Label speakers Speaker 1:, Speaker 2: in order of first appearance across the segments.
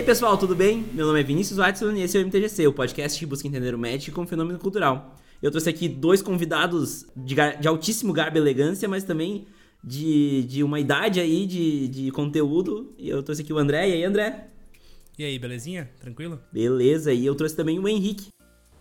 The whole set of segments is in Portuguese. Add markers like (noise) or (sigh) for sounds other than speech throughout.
Speaker 1: E aí pessoal, tudo bem? Meu nome é Vinícius Watson e esse é o MTGC, o podcast que busca entender o Magic como fenômeno cultural. Eu trouxe aqui dois convidados de, de altíssimo garbo e elegância, mas também de, de uma idade aí de, de conteúdo. E eu trouxe aqui o André. E aí, André?
Speaker 2: E aí, belezinha? Tranquilo?
Speaker 1: Beleza, e eu trouxe também o Henrique.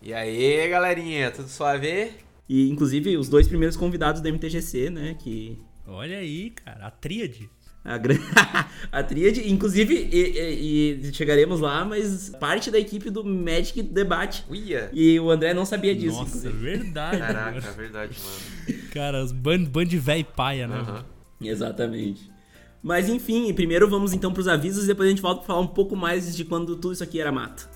Speaker 3: E aí, galerinha, tudo suave?
Speaker 1: E inclusive os dois primeiros convidados da MTGC, né? Que.
Speaker 2: Olha aí, cara, a tríade.
Speaker 1: A, (laughs) a tríade, inclusive, e, e, e, chegaremos lá, mas parte da equipe do Magic Debate.
Speaker 3: Uia.
Speaker 1: E o André não sabia disso.
Speaker 2: Nossa,
Speaker 1: inclusive.
Speaker 2: verdade.
Speaker 3: Caraca, é verdade, mano.
Speaker 2: Cara, os band, band de véi paia, né?
Speaker 3: Uhum.
Speaker 1: Exatamente. Mas enfim, primeiro vamos então para os avisos e depois a gente volta para falar um pouco mais de quando tudo isso aqui era mato.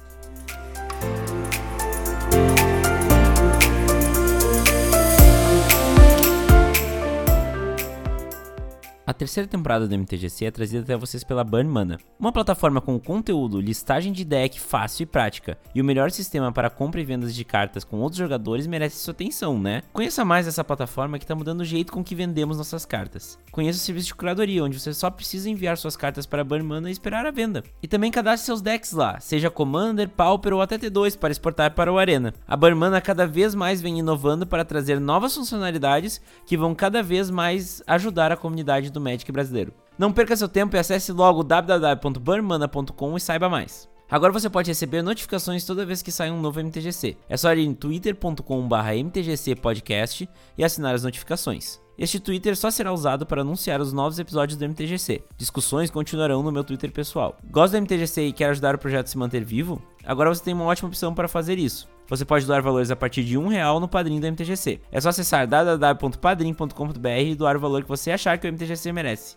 Speaker 1: A terceira temporada do MTGC é trazida até vocês pela Burn Mana, uma plataforma com conteúdo, listagem de deck fácil e prática, e o melhor sistema para compra e vendas de cartas com outros jogadores merece sua atenção, né? Conheça mais essa plataforma que está mudando o jeito com que vendemos nossas cartas. Conheça o serviço de curadoria, onde você só precisa enviar suas cartas para a Burn Mana e esperar a venda. E também cadastre seus decks lá, seja Commander, Pauper ou até T2 para exportar para o Arena. A Burn Mana cada vez mais vem inovando para trazer novas funcionalidades que vão cada vez mais ajudar a comunidade do Magic brasileiro. Não perca seu tempo e acesse logo www.burnmana.com e saiba mais. Agora você pode receber notificações toda vez que sai um novo MTGC. É só ir em twitter.com/mtgcpodcast e assinar as notificações. Este Twitter só será usado para anunciar os novos episódios do MTGC. Discussões continuarão no meu Twitter pessoal. Gosta do MTGC e quer ajudar o projeto a se manter vivo? Agora você tem uma ótima opção para fazer isso. Você pode doar valores a partir de um real no padrinho do MTGC. É só acessar www.padrim.com.br e doar o valor que você achar que o MTGC merece.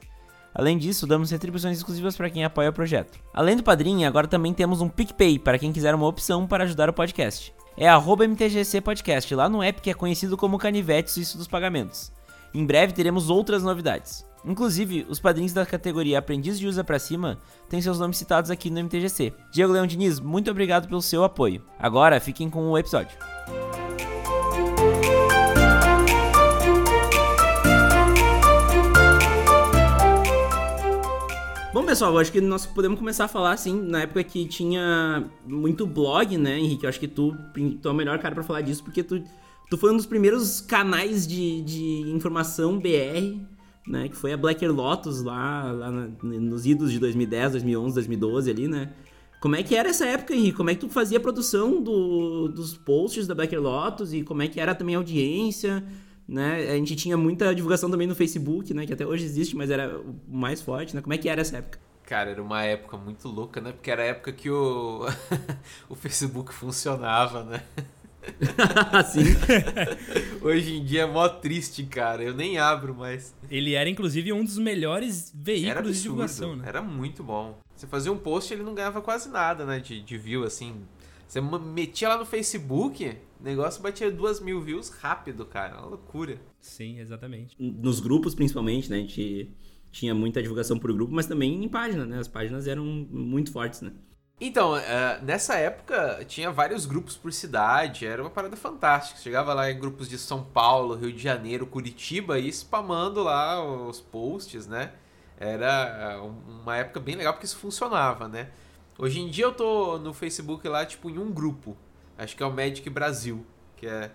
Speaker 1: Além disso, damos retribuições exclusivas para quem apoia o projeto. Além do padrinho, agora também temos um PicPay para quem quiser uma opção para ajudar o podcast. É MTGC Podcast, lá no app que é conhecido como Canivete Suíço dos Pagamentos. Em breve teremos outras novidades. Inclusive, os padrinhos da categoria Aprendiz de Usa para Cima têm seus nomes citados aqui no MTGC. Diego Leão Diniz, muito obrigado pelo seu apoio. Agora, fiquem com o episódio. Bom, pessoal, acho que nós podemos começar a falar, assim, na época que tinha muito blog, né, Henrique? Eu acho que tu, tu é o melhor cara para falar disso, porque tu, tu foi um dos primeiros canais de, de informação BR né? Que foi a Blacker Lotus lá, lá na, nos idos de 2010, 2011, 2012 ali, né? Como é que era essa época, Henrique? Como é que tu fazia a produção do, dos posts da Blacker Lotus e como é que era também a audiência, né? A gente tinha muita divulgação também no Facebook, né? Que até hoje existe, mas era o mais forte, né? Como é que era essa época?
Speaker 3: Cara, era uma época muito louca, né? Porque era a época que o, (laughs) o Facebook funcionava, né? (laughs)
Speaker 1: Sim. (laughs)
Speaker 3: Hoje em dia é mó triste, cara. Eu nem abro mais.
Speaker 2: Ele era, inclusive, um dos melhores veículos de divulgação, né?
Speaker 3: Era muito bom. Você fazia um post ele não ganhava quase nada, né? De, de view, assim. Você metia lá no Facebook, o negócio batia duas mil views rápido, cara. Uma loucura.
Speaker 2: Sim, exatamente.
Speaker 1: Nos grupos, principalmente, né? A gente tinha muita divulgação por grupo, mas também em página, né? As páginas eram muito fortes, né?
Speaker 3: Então, uh, nessa época tinha vários grupos por cidade, era uma parada fantástica. Chegava lá em grupos de São Paulo, Rio de Janeiro, Curitiba e spamando lá os posts, né? Era uma época bem legal porque isso funcionava, né? Hoje em dia eu tô no Facebook lá, tipo, em um grupo. Acho que é o Magic Brasil, que é.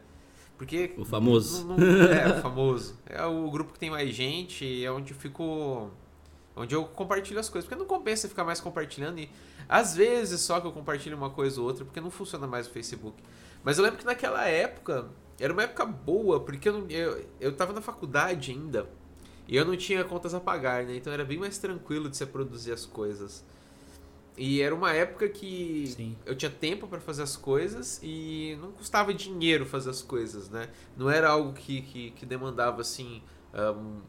Speaker 3: Porque.
Speaker 1: O famoso.
Speaker 3: Não, não, é, o famoso. É o grupo que tem mais gente, é onde eu fico. Onde eu compartilho as coisas. Porque não compensa ficar mais compartilhando e às vezes só que eu compartilho uma coisa ou outra, porque não funciona mais o Facebook. Mas eu lembro que naquela época, era uma época boa, porque eu, não, eu, eu tava na faculdade ainda. E eu não tinha contas a pagar, né? Então era bem mais tranquilo de você produzir as coisas. E era uma época que
Speaker 2: Sim.
Speaker 3: eu tinha tempo para fazer as coisas e não custava dinheiro fazer as coisas, né? Não era algo que, que, que demandava, assim, um,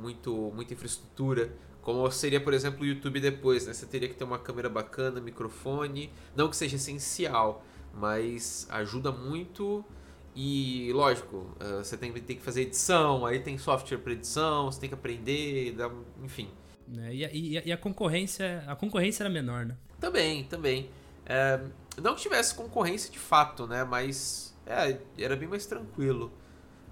Speaker 3: muito, muita infraestrutura. Como seria, por exemplo, o YouTube depois, né? Você teria que ter uma câmera bacana, microfone. Não que seja essencial, mas ajuda muito. E, lógico, uh, você tem, tem que fazer edição, aí tem software para edição, você tem que aprender, enfim.
Speaker 2: É, e, e, e, a concorrência a concorrência era menor, né?
Speaker 3: Também, também. É, não que tivesse concorrência de fato, né? Mas é, era bem mais tranquilo.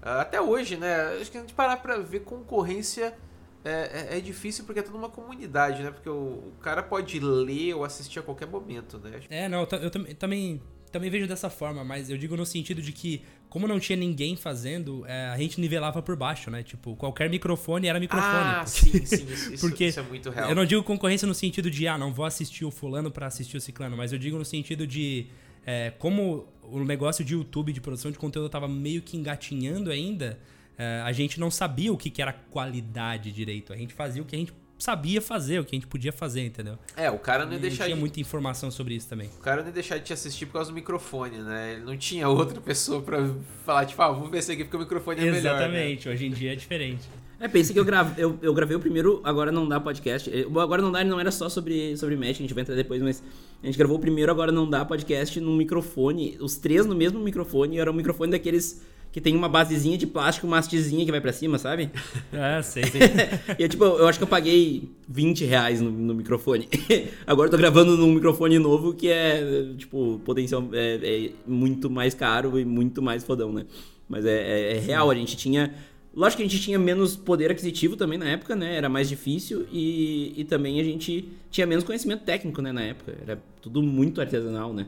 Speaker 3: Uh, até hoje, né? Acho que a gente parar pra ver concorrência é, é, é, difícil porque é toda uma comunidade, né? Porque o, o, cara pode ler ou assistir a qualquer momento, né?
Speaker 2: É, não, eu, eu também, também vejo dessa forma, mas eu digo no sentido de que, como não tinha ninguém fazendo, é, a gente nivelava por baixo, né? Tipo, qualquer microfone era microfone.
Speaker 3: Ah, porque, sim, sim. (laughs) Isso,
Speaker 2: porque
Speaker 3: isso é muito real.
Speaker 2: Eu não digo concorrência no sentido de, ah, não vou assistir o fulano para assistir o ciclano, mas eu digo no sentido de, é, como o negócio de YouTube, de produção de conteúdo, tava meio que engatinhando ainda é, a gente não sabia o que, que era qualidade direito. A gente fazia o que a gente sabia fazer, o que a gente podia fazer, entendeu?
Speaker 3: É, o cara não ia deixar.
Speaker 2: Não tinha de... muita informação sobre isso também.
Speaker 3: O cara não ia deixar de te assistir por causa do microfone, né? Ele não tinha outra pessoa pra falar, tipo, ah, vamos ver esse aqui porque o microfone é
Speaker 2: Exatamente.
Speaker 3: melhor.
Speaker 2: Exatamente, né? hoje em dia é diferente.
Speaker 1: É, pensei que eu, grave, eu, eu gravei o primeiro Agora Não Dá podcast. O Agora Não Dá não era só sobre, sobre Match, a gente vai entrar depois, mas a gente gravou o primeiro Agora Não Dá podcast num microfone, os três no mesmo microfone, era um microfone daqueles que tem uma basezinha de plástico, uma hastezinha que vai para cima, sabe? (laughs)
Speaker 2: Ah, sei. (laughs)
Speaker 1: e é tipo, eu acho que eu paguei 20 reais no, no microfone. (laughs) Agora eu tô gravando num microfone novo que é, tipo, potencial é, é muito mais caro e muito mais fodão, né? Mas é, é, é real, a gente tinha. Lógico que a gente tinha menos poder aquisitivo também na época, né? Era mais difícil e, e também a gente tinha menos conhecimento técnico, né? Na época. Era tudo muito artesanal, né?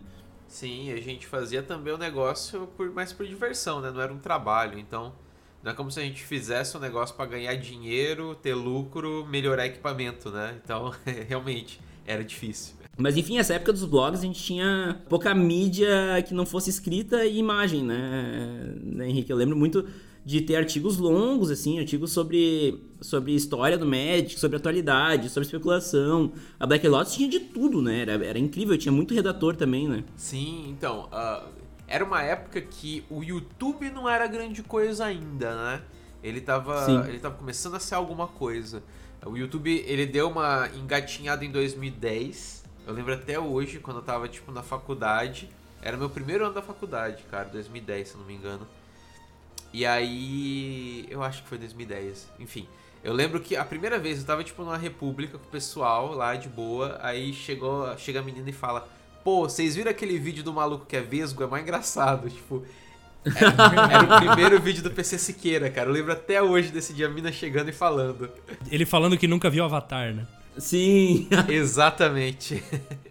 Speaker 3: Sim, a gente fazia também o negócio por mais por diversão, né? Não era um trabalho, então não é como se a gente fizesse um negócio para ganhar dinheiro, ter lucro, melhorar equipamento, né? Então, (laughs) realmente era difícil.
Speaker 1: Mas enfim, essa época dos blogs a gente tinha pouca mídia que não fosse escrita e imagem, né, né Henrique? Eu lembro muito de ter artigos longos, assim, artigos sobre, sobre história do Magic, sobre atualidade, sobre especulação. A Black Lotus tinha de tudo, né? Era, era incrível, tinha muito redator também, né?
Speaker 3: Sim, então, uh, era uma época que o YouTube não era grande coisa ainda, né? Ele tava, ele tava começando a ser alguma coisa. O YouTube, ele deu uma engatinhada em 2010. Eu lembro até hoje, quando eu tava, tipo, na faculdade. Era meu primeiro ano da faculdade, cara, 2010, se não me engano. E aí. Eu acho que foi 2010. Enfim. Eu lembro que a primeira vez eu tava, tipo, numa república com o pessoal lá de boa. Aí chegou, chega a menina e fala: Pô, vocês viram aquele vídeo do maluco que é vesgo? É mais engraçado. Tipo. Era, era, o primeiro vídeo do PC Siqueira, cara. Eu lembro até hoje desse dia a mina chegando e falando.
Speaker 2: Ele falando que nunca viu Avatar, né?
Speaker 1: Sim.
Speaker 3: exatamente.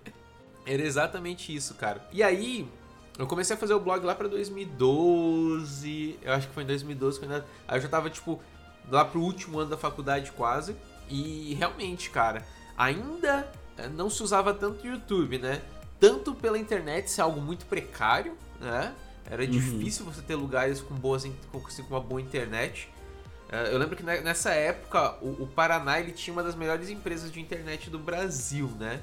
Speaker 3: (laughs) Era exatamente isso, cara. E aí, eu comecei a fazer o blog lá pra 2012. Eu acho que foi em 2012 quando eu... Aí eu já tava, tipo, lá pro último ano da faculdade quase. E realmente, cara, ainda eh, não se usava tanto o YouTube, né? Tanto pela internet ser algo muito precário, né? Era uhum. difícil você ter lugares com boas com, assim, com uma boa internet. Eh, eu lembro que nessa época o, o Paraná ele tinha uma das melhores empresas de internet do Brasil, né?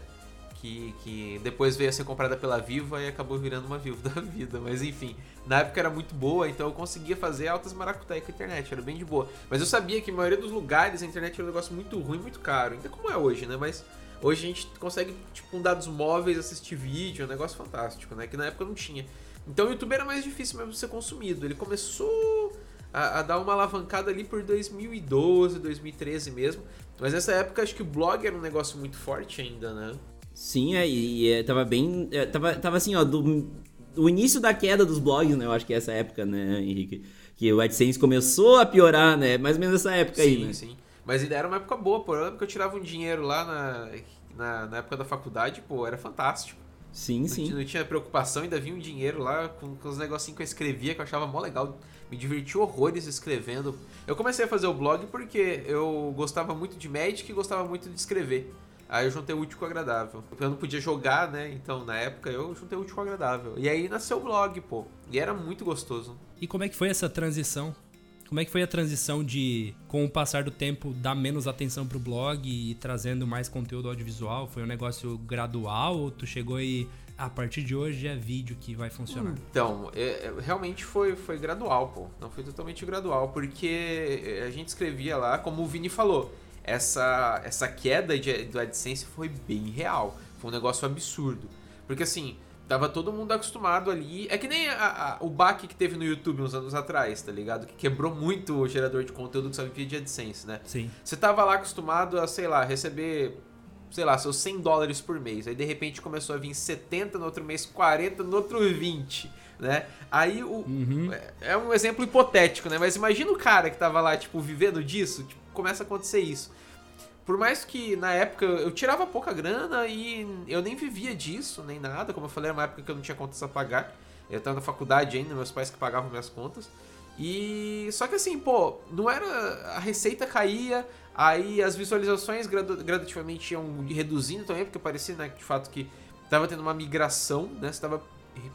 Speaker 3: Que, que depois veio a ser comprada pela Viva e acabou virando uma Viva (laughs) da vida. Mas enfim, na época era muito boa, então eu conseguia fazer altas maracutaias com a internet, era bem de boa. Mas eu sabia que a maioria dos lugares a internet era um negócio muito ruim, muito caro. Ainda como é hoje, né? Mas hoje a gente consegue, tipo, com dados móveis assistir vídeo, é um negócio fantástico, né? Que na época não tinha. Então o YouTube era mais difícil mesmo de ser consumido. Ele começou a, a, dar uma alavancada ali por 2012, 2013 mesmo. Mas nessa época acho que o blog era um negócio muito forte ainda, né?
Speaker 1: Sim, é, e, e tava bem. É, tava, tava assim, ó, do, do início da queda dos blogs, né? Eu acho que é essa época, né, Henrique? Que o AdSense começou a piorar, né? Mais ou menos essa época
Speaker 3: sim,
Speaker 1: aí, né?
Speaker 3: Sim, sim. Mas ainda era uma época boa, pô. Eu que eu tirava um dinheiro lá na, na, na época da faculdade, pô, era fantástico.
Speaker 1: Sim,
Speaker 3: não,
Speaker 1: sim.
Speaker 3: Não tinha preocupação, ainda vinha um dinheiro lá com, com os negocinhos que eu escrevia, que eu achava mó legal. Me diverti horrores escrevendo. Eu comecei a fazer o blog porque eu gostava muito de Magic e gostava muito de escrever. Aí eu juntei o útil com o agradável. Eu não podia jogar, né? Então, na época, eu juntei o útil com o agradável. E aí nasceu o blog, pô. E era muito gostoso.
Speaker 2: E como é que foi essa transição? Como é que foi a transição de, com o passar do tempo, dar menos atenção pro blog e trazendo mais conteúdo audiovisual? Foi um negócio gradual ou tu chegou e a partir de hoje é vídeo que vai funcionar?
Speaker 3: Então, é, é, realmente foi, foi gradual, pô. Não foi totalmente gradual, porque a gente escrevia lá, como o Vini falou, essa, essa queda de, do AdSense foi bem real. Foi um negócio absurdo. Porque assim, tava todo mundo acostumado ali. É que nem a, a, o baque que teve no YouTube uns anos atrás, tá ligado? Que quebrou muito o gerador de conteúdo que só vivia de AdSense, né?
Speaker 2: Sim.
Speaker 3: Você tava lá acostumado a, sei lá, receber, sei lá, seus 100 dólares por mês. Aí de repente começou a vir 70 no outro mês, 40 no outro 20, né? Aí o.
Speaker 2: Uhum.
Speaker 3: É, é um exemplo hipotético, né? Mas imagina o cara que tava lá, tipo, vivendo disso, tipo começa a acontecer isso. Por mais que na época eu tirava pouca grana e eu nem vivia disso, nem nada. Como eu falei, era uma época que eu não tinha contas a pagar. Eu estava na faculdade ainda, meus pais que pagavam minhas contas. E só que assim, pô, não era a receita caía, aí as visualizações gradativamente iam reduzindo também, porque parecia, né, de fato que tava tendo uma migração, né? Você tava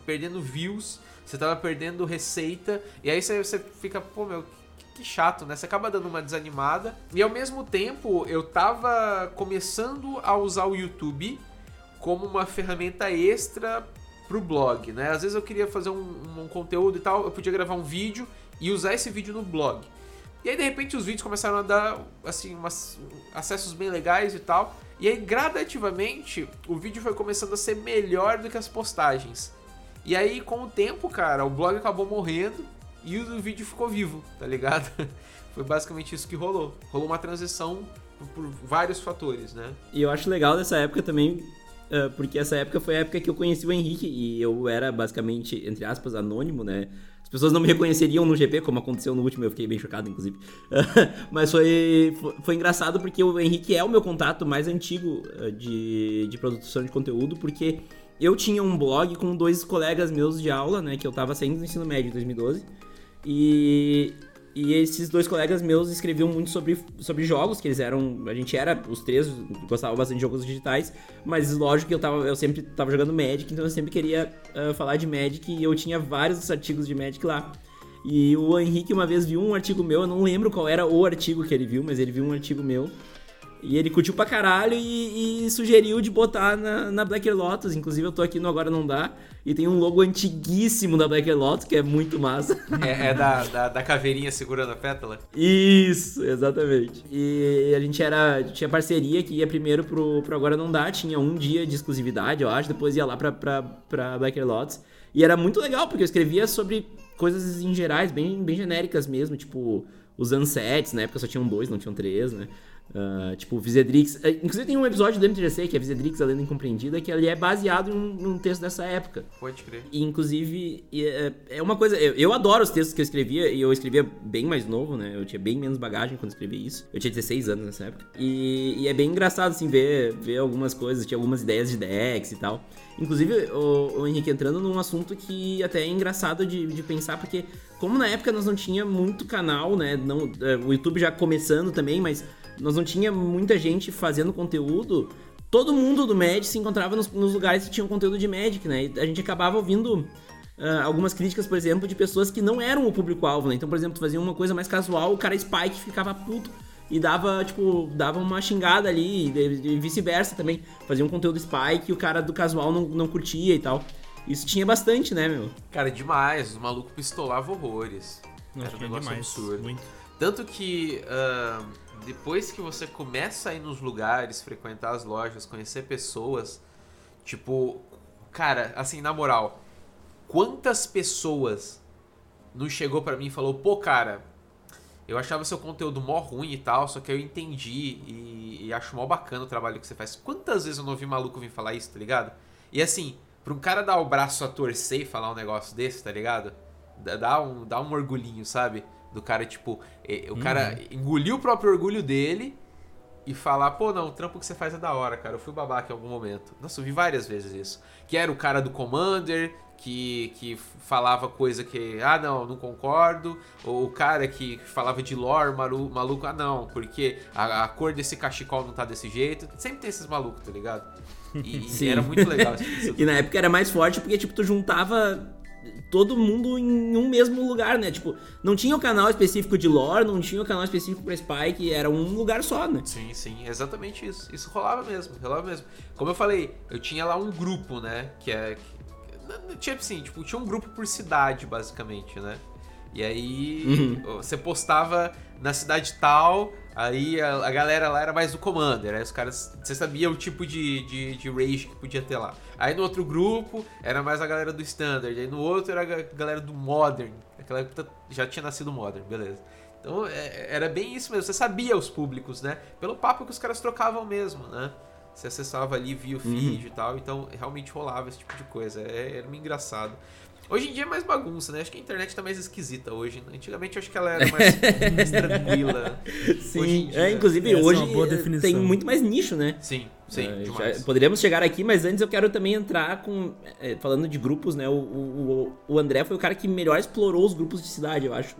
Speaker 3: perdendo views, você tava perdendo receita, e aí você, você fica, pô, meu, que chato, né? Você acaba dando uma desanimada. E ao mesmo tempo, eu tava começando a usar o YouTube como uma ferramenta extra pro blog, né? Às vezes eu queria fazer um, um, conteúdo e tal, eu podia gravar um vídeo e usar esse vídeo no blog. E aí, de repente, os vídeos começaram a dar, assim, umas, acessos bem legais e tal. E aí, gradativamente, o vídeo foi começando a ser melhor do que as postagens. E aí, com o tempo, cara, o blog acabou morrendo e o vídeo ficou vivo, tá ligado? (laughs) Foi basicamente isso que rolou. Rolou uma transição por, por vários fatores, né?
Speaker 1: E eu acho legal dessa época também, uh, porque essa época foi a época que eu conheci o Henrique e eu era basicamente, entre aspas, anônimo, né? As pessoas não me reconheceriam no GP, como aconteceu no último, eu fiquei bem chocado, inclusive. (laughs) Mas foi, foi, engraçado porque o Henrique é o meu contato mais antigo de, de produção de conteúdo, porque eu tinha um blog com dois colegas meus de aula, né? Que eu tava saindo do ensino médio em 2012. E, e esses dois colegas meus escreviam muito sobre, sobre jogos, que eles eram. A gente era, os três gostavam bastante de jogos digitais, mas lógico que eu, tava, eu sempre tava jogando Magic, então eu sempre queria uh, falar de Magic e eu tinha vários artigos de Magic lá. E o Henrique uma vez viu um artigo meu, eu não lembro qual era o artigo que ele viu, mas ele viu um artigo meu e ele curtiu pra caralho e, e sugeriu de botar na, na Black Lotus. Inclusive eu tô aqui no Agora Não Dá. E tem um logo antiguíssimo da Black Lotus, que é muito massa.
Speaker 3: É, é da, da, da, caveirinha segurando a pétala?
Speaker 1: Isso, exatamente. E a gente era. Tinha parceria que ia primeiro pro, pro Agora Não Dá. Tinha um dia de exclusividade, eu acho. Depois ia lá pra, pra, pra Black Lotus. E era muito legal, porque eu escrevia sobre coisas em gerais, bem, bem genéricas mesmo. Tipo, os Unsets, na época só tinham dois, não tinham três, né? Uh, tipo, Visedrix. Uh, inclusive tem um episódio do MTGC que é Visedrix, a lenda incompreendida, que ele é baseado em um, texto dessa época.
Speaker 3: Pode crer.
Speaker 1: E, inclusive, é, é uma coisa. Eu, eu, adoro os textos que eu escrevia, e eu escrevia bem mais novo, né? Eu tinha bem menos bagagem quando escrevi isso. Eu tinha 16 anos nessa época. E, e é bem engraçado, assim, ver, ver algumas coisas, tinha algumas ideias de decks e tal. Inclusive, o, o Henrique entrando num assunto que até é engraçado de, de pensar, porque como na época nós não tinha muito canal, né? Não, é, o YouTube já começando também, mas nós não tinha muita gente fazendo conteúdo, todo mundo do Magic se encontrava nos, nos lugares que tinham conteúdo de Magic, né? E a gente acabava ouvindo uh, algumas críticas, por exemplo, de pessoas que não eram o público-alvo, né? Então, por exemplo, tu fazia uma coisa mais casual, o cara Spike ficava puto e dava, tipo, dava uma xingada ali, e, vice-versa também. Fazia um conteúdo Spike e o cara do casual não, não curtia e tal. Isso tinha bastante, né, meu?
Speaker 3: Cara, demais. Os malucos pistolavam horrores.
Speaker 2: Não, Era um negócio demais, absurdo. Muito.
Speaker 3: Tanto que uh, depois que você começa a ir nos lugares, frequentar as lojas, conhecer pessoas, tipo, cara, assim, na moral, quantas pessoas não chegou para mim e falou, pô, cara, eu achava seu conteúdo mó ruim e tal, só que eu entendi e, e acho mó bacana o trabalho que você faz. Quantas vezes eu não ouvi maluco vir falar isso, tá ligado? E assim, pra um cara dar o braço a torcer e falar um negócio desse, tá ligado? Dá um, dá um orgulhinho, sabe? Do cara, tipo, o cara uhum. engolir o próprio orgulho dele e falar, pô, não, o trampo que você faz é da hora, cara. Eu fui babaca em algum momento. Nossa, eu vi várias vezes isso. Que era o cara do Commander, que, que falava coisa que, ah, não, não concordo. Ou o cara que falava de lore, maluco, maluco ah, não, porque a, a cor desse cachecol não tá desse jeito. Sempre tem esses malucos, tá ligado? E, e (laughs) era muito legal. (laughs)
Speaker 1: e na época era mais forte porque, tipo, tu juntava todo mundo em um mesmo lugar, né? Tipo, não tinha o um canal específico de lore, não tinha o um canal específico pra Spike, era um lugar só, né?
Speaker 3: Sim, sim, exatamente isso. Isso rolava mesmo, rolava mesmo. Como eu falei, eu tinha lá um grupo, né? Que é. Que, tinha assim, tipo, tinha um grupo por cidade, basicamente, né? E aí uhum. você postava na cidade tal, aí a, a, galera lá era mais do Commander, aí os caras. Você sabia o tipo de, de, de rage que podia ter lá. Aí no outro grupo era mais a galera do Standard, aí no outro era a galera do Modern. Aquela época já tinha nascido Modern, beleza. Então é, era bem isso mesmo, você sabia os públicos, né? Pelo papo que os caras trocavam mesmo, né? Você acessava ali, via o feed uhum. e tal, então realmente rolava esse tipo de coisa. É, era meio engraçado. Hoje em dia é mais bagunça, né? Acho que a internet tá mais esquisita hoje. Né? Antigamente eu acho que ela era mais, (laughs) mais tranquila.
Speaker 1: Sim, é, inclusive é hoje tem muito mais nicho, né?
Speaker 3: Sim, sim.
Speaker 1: É, poderíamos chegar aqui, mas antes eu quero também entrar com. É, falando de grupos, né? O, o, o André foi o cara que melhor explorou os grupos de cidade, eu acho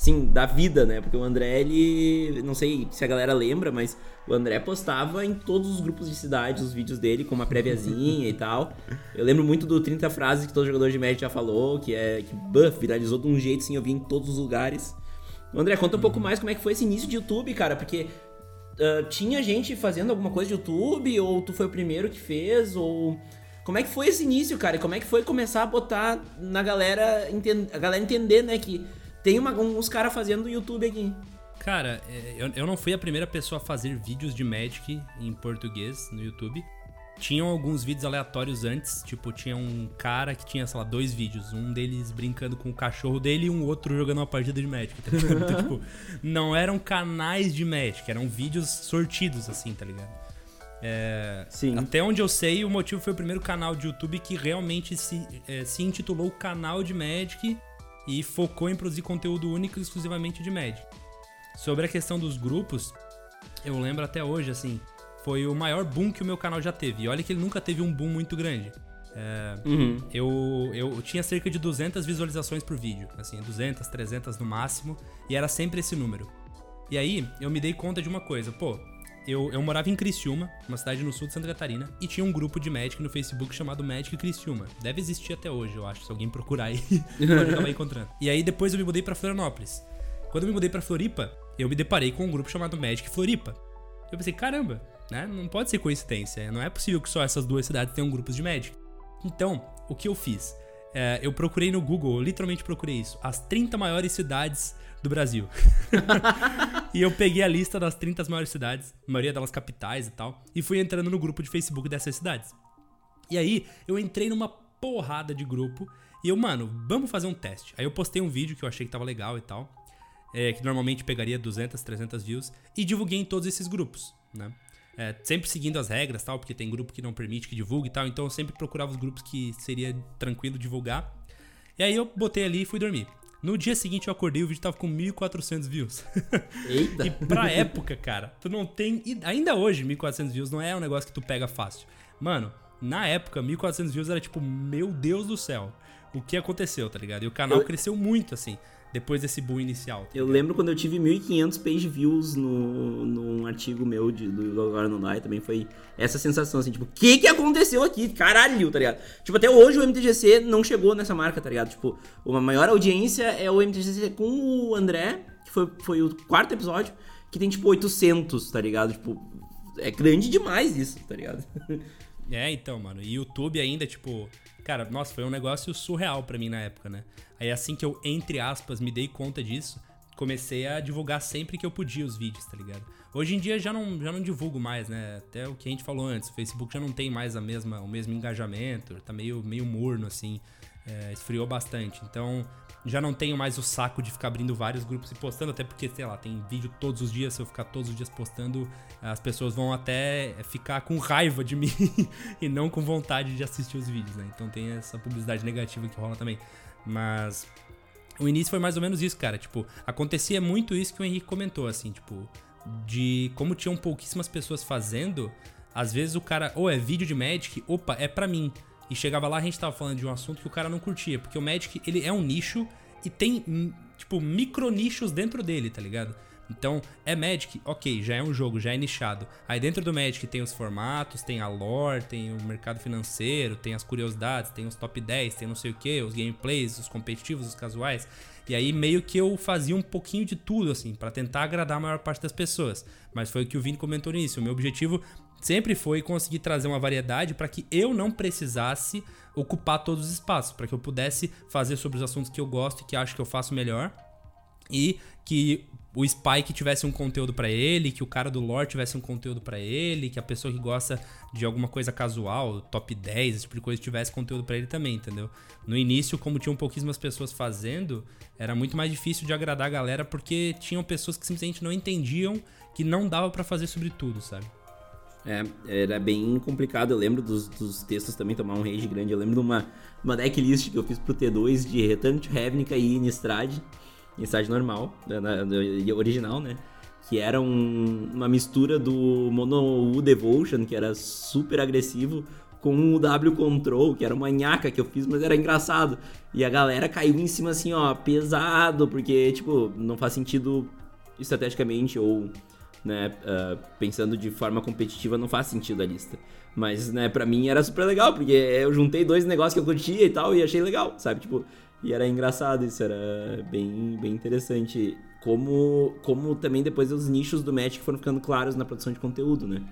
Speaker 1: sim, da vida, né? Porque o André, ele. Não sei se a galera lembra, mas o André postava em todos os grupos de cidade os vídeos dele com uma préviazinha e tal. Eu lembro muito do 30 frases que todo jogador de média já falou, que é que buff, viralizou de um jeito assim, eu vi em todos os lugares. André, conta um pouco mais como é que foi esse início de YouTube, cara, porque. Uh, tinha gente fazendo alguma coisa de YouTube, ou tu foi o primeiro que fez, ou como é que foi esse início, cara? E como é que foi começar a botar na galera, a galera entender, né, que tem uma, uns caras fazendo YouTube aqui.
Speaker 2: Cara, é, eu, eu não fui a primeira pessoa a fazer vídeos de Magic em português no YouTube. Tinham alguns vídeos aleatórios antes, tipo, tinha um cara que tinha, sei lá, dois vídeos. Um deles brincando com o cachorro dele e um outro jogando uma partida de Magic, tá ligado? então, (laughs) tipo, não eram canais de Magic, eram vídeos sortidos, assim, tá ligado? É, Sim. Até onde eu sei, o motivo foi o primeiro canal de YouTube que realmente se, é, se intitulou Canal de Magic e focou em produzir conteúdo único e exclusivamente de Magic. Sobre a questão dos grupos, eu lembro até hoje, assim, foi o maior boom que o meu canal já teve. E olha que ele nunca teve um boom muito grande. É, uhum. eu, eu tinha cerca de 200 visualizações por vídeo, assim, 200, 300 no máximo, e era sempre esse número. E aí, eu me dei conta de uma coisa, pô, eu, eu morava em Criciúma, uma cidade no sul de Santa Catarina, e tinha um grupo de Magic no Facebook chamado Magic Criciúma. Deve existir até hoje, eu acho. Se alguém procurar aí, (laughs) pode acabar (laughs) encontrando. E aí depois eu me mudei para Florianópolis. Quando eu me mudei para Floripa, eu me deparei com um grupo chamado Magic Floripa. Eu pensei, caramba, né? Não pode ser coincidência. Não é possível que só essas duas cidades tenham grupos de Magic. Então, o que eu fiz? É, eu procurei no Google, eu literalmente procurei isso, as 30 maiores cidades do Brasil. (laughs) e eu peguei a lista das 30 maiores cidades, a maioria delas capitais e tal, e fui entrando no grupo de Facebook dessas cidades. E aí, eu entrei numa porrada de grupo e eu, mano, vamos fazer um teste. Aí eu postei um vídeo que eu achei que tava legal e tal, é, que normalmente pegaria 200, 300 views, e divulguei em todos esses grupos, né? É, sempre seguindo as regras tal, porque tem grupo que não permite que divulgue e tal, então eu sempre procurava os grupos que seria tranquilo divulgar. E aí eu botei ali e fui dormir. No dia seguinte eu acordei e o vídeo tava com 1.400 views. (laughs) Eita! e pra época, cara, tu não tem. Ainda hoje, 1.400 views não é um negócio que tu pega fácil. Mano, na época, 1.400 views era tipo, meu Deus do céu. O que aconteceu, tá ligado? E o canal eu... cresceu muito, assim depois desse boom inicial. Tá
Speaker 1: eu lembro quando eu tive 1.500 page views no, num artigo meu de, do Agora Não Dá, também foi essa sensação, assim, tipo, o que que aconteceu aqui? Caralho, tá ligado? Tipo, até hoje o MTGC não chegou nessa marca, tá ligado? Tipo, uma maior audiência é o MTGC com o André, que foi, foi o quarto episódio, que tem, tipo, 800, tá ligado? Tipo, é grande demais isso, tá ligado? (laughs)
Speaker 2: É, então, mano. E YouTube ainda, tipo, Cara, nossa, foi um negócio surreal para mim na época, né? Aí assim que eu, entre aspas, me dei conta disso, comecei a divulgar sempre que eu podia os vídeos, tá ligado? Hoje em dia já não, já não divulgo mais, né? Até o que a gente falou antes, o Facebook já não tem mais a mesma, o mesmo engajamento, tá meio, meio morno, assim, é, esfriou bastante. Então, já não tenho mais o saco de ficar abrindo vários grupos e postando, até porque, sei lá, tem vídeo todos os dias, se eu ficar todos os dias postando, as pessoas vão até ficar com raiva de (laughs) mim e não com vontade de assistir os vídeos, né? Então tem essa publicidade negativa que rola também. Mas o início foi mais ou menos isso, cara. Tipo, acontecia muito isso que o Henrique comentou, assim, tipo, de como tinham pouquíssimas pessoas fazendo, às vezes o cara, ou oh, é vídeo de Magic, opa, é pra mim. E chegava lá, a gente tava falando de um assunto que o cara não curtia, porque o Magic, ele é um nicho e tem, hum, tipo, micro nichos dentro dele, tá ligado? Então, é Magic, ok, já é um jogo, já é nichado. Aí dentro do Magic tem os formatos, tem a lore, tem o mercado financeiro, tem as curiosidades, tem os top 10, tem não sei o que, os gameplays, os competitivos, os casuais. E aí meio que eu fazia um pouquinho de tudo, assim, para tentar agradar a maior parte das pessoas. Mas foi o que o Vini comentou nisso. O meu objetivo sempre foi conseguir trazer uma variedade para que eu não precisasse ocupar todos os espaços, para que eu pudesse fazer sobre os assuntos que eu gosto e que acho que eu faço melhor e que o Spike tivesse um conteúdo para ele, que o cara do lore tivesse um conteúdo para ele, que a pessoa que gosta de alguma coisa casual, top 10, esse tipo de coisa, tivesse conteúdo para ele também, entendeu? No início, como tinham pouquíssimas pessoas fazendo, era muito mais difícil de agradar a galera porque tinham pessoas que simplesmente não entendiam que não dava para fazer sobre tudo, sabe?
Speaker 1: É, era bem complicado. Eu lembro dos, dos textos também tomar um rage grande. Eu lembro de uma, uma decklist que eu fiz pro T2 de Return to Ravnica e Innistrad. Innistrad normal, na, na, original, né? Que era um, uma mistura do Mono U Devotion, que era super agressivo, com o W Control, que era uma nhaca que eu fiz, mas era engraçado. E a galera caiu em cima assim, ó, pesado, porque, tipo, não faz sentido estrategicamente ou né, uh, pensando de forma competitiva não faz sentido a lista. Mas, né, pra mim era super legal, porque eu juntei dois negócios que eu curtia e tal, e achei legal, sabe? Tipo, e era engraçado isso, era bem, bem interessante. Como, como também depois os nichos do Magic foram ficando claros na produção de conteúdo, né?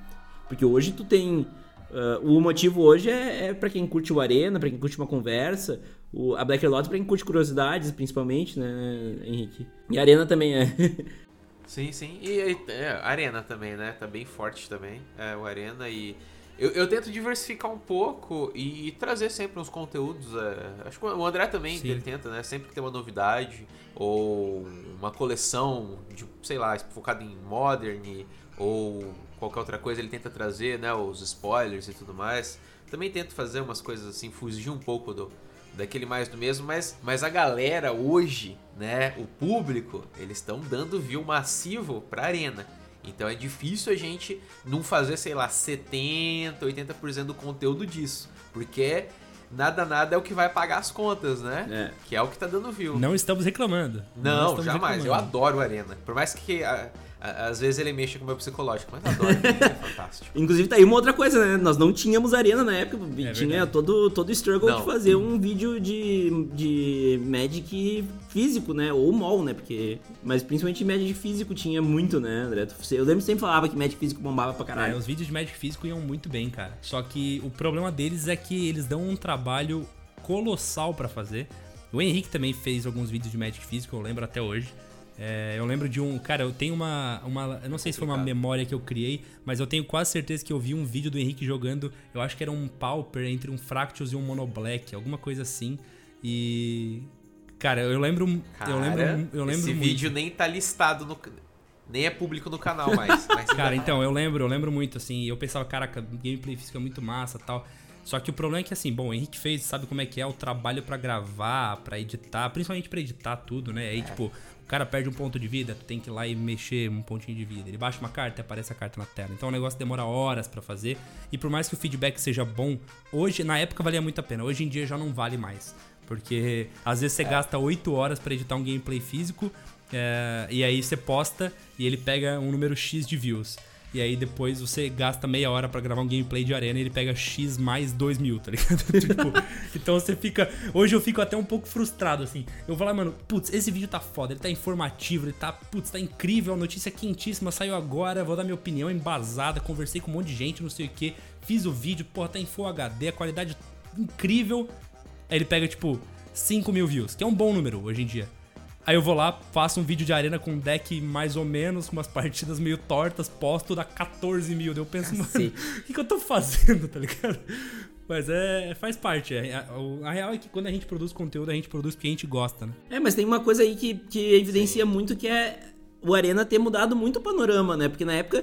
Speaker 1: Porque hoje tu tem... Uh, o motivo hoje é, é para quem curte o Arena, para quem curte uma conversa. O, a Black Lot para quem curte curiosidades, principalmente, né, Henrique? E a Arena também é. (laughs)
Speaker 3: Sim, sim. E é, Arena também, né? Tá bem forte também. É, o Arena e. Eu, eu tento diversificar um pouco e, e trazer sempre uns conteúdos. É, acho que o André também ele tenta, né? Sempre que tem uma novidade ou uma coleção de, sei lá, focada em Modern ou qualquer outra coisa, ele tenta trazer, né? Os spoilers e tudo mais. Também tento fazer umas coisas assim, fugir um pouco do, daquele mais do mesmo, mas, mas a galera hoje, né, o público, eles estão dando view massivo pra arena. Então é difícil a gente não fazer, sei lá, 70, 80% do conteúdo disso, porque nada nada é o que vai pagar as contas, né? É. Que é o que tá dando view.
Speaker 2: Não estamos reclamando.
Speaker 3: Não, não jamais. Reclamando. Eu adoro Arena. Por mais que a, às vezes ele mexe com o meu psicológico, mas adoro, é (laughs) fantástico.
Speaker 1: Inclusive tá aí uma outra coisa, né? Nós não tínhamos arena na época, é tinha todo, todo o struggle não. de fazer um vídeo de, de Magic físico, né? Ou mall, né? Porque, mas principalmente Magic físico tinha muito, né, André? Eu lembro que sempre falava que Magic físico bombava pra caralho.
Speaker 2: É, os vídeos de Magic físico iam muito bem, cara. Só que o problema deles é que eles dão um trabalho colossal para fazer. O Henrique também fez alguns vídeos de Magic físico, eu lembro até hoje. É, eu lembro de um. Cara, eu tenho uma, uma. Eu não sei se foi uma memória que eu criei, mas eu tenho quase certeza que eu vi um vídeo do Henrique jogando. Eu acho que era um Pauper entre um Fractus e um Monoblack, alguma coisa assim. E. Cara, eu lembro. Cara, eu lembro. Eu lembro
Speaker 3: esse
Speaker 2: muito.
Speaker 3: vídeo nem tá listado no. Nem é público no canal mais.
Speaker 2: cara, então, eu lembro, eu lembro muito, assim. Eu pensava, caraca, gameplay fica muito massa tal. Só que o problema é que, assim, bom, o Henrique fez, sabe como é que é o trabalho para gravar, para editar, principalmente para editar tudo, né? Aí, é. tipo, cara perde um ponto de vida, tu tem que ir lá e mexer um pontinho de vida. Ele baixa uma carta e aparece a carta na tela. Então o negócio demora horas para fazer. E por mais que o feedback seja bom, hoje, na época valia muito a pena. Hoje em dia já não vale mais. Porque às vezes você é. gasta 8 horas para editar um gameplay físico. É, e aí você posta e ele pega um número X de views. E aí depois você gasta meia hora para gravar um gameplay de arena e ele pega X mais 2 mil, tá ligado? (laughs) tipo, então você fica. Hoje eu fico até um pouco frustrado, assim. Eu vou lá, mano, putz, esse vídeo tá foda, ele tá informativo, ele tá, putz, tá incrível, a notícia quentíssima, saiu agora, vou dar minha opinião embasada, conversei com um monte de gente, não sei o que, fiz o vídeo, porra, tá em Full HD, a qualidade incrível. Aí ele pega, tipo, 5 mil views, que é um bom número hoje em dia. Aí eu vou lá, faço um vídeo de arena com um deck mais ou menos, com umas partidas meio tortas, posto, dá 14 mil. Daí eu penso, mano, (laughs) o que, que eu tô fazendo, tá ligado? Mas é, faz parte. É, a, a, real é que quando a gente produz conteúdo, a gente produz porque a gente gosta, né?
Speaker 1: É, mas tem uma coisa aí que, que evidencia Sim. muito que é o Arena ter mudado muito o panorama, né? Porque na época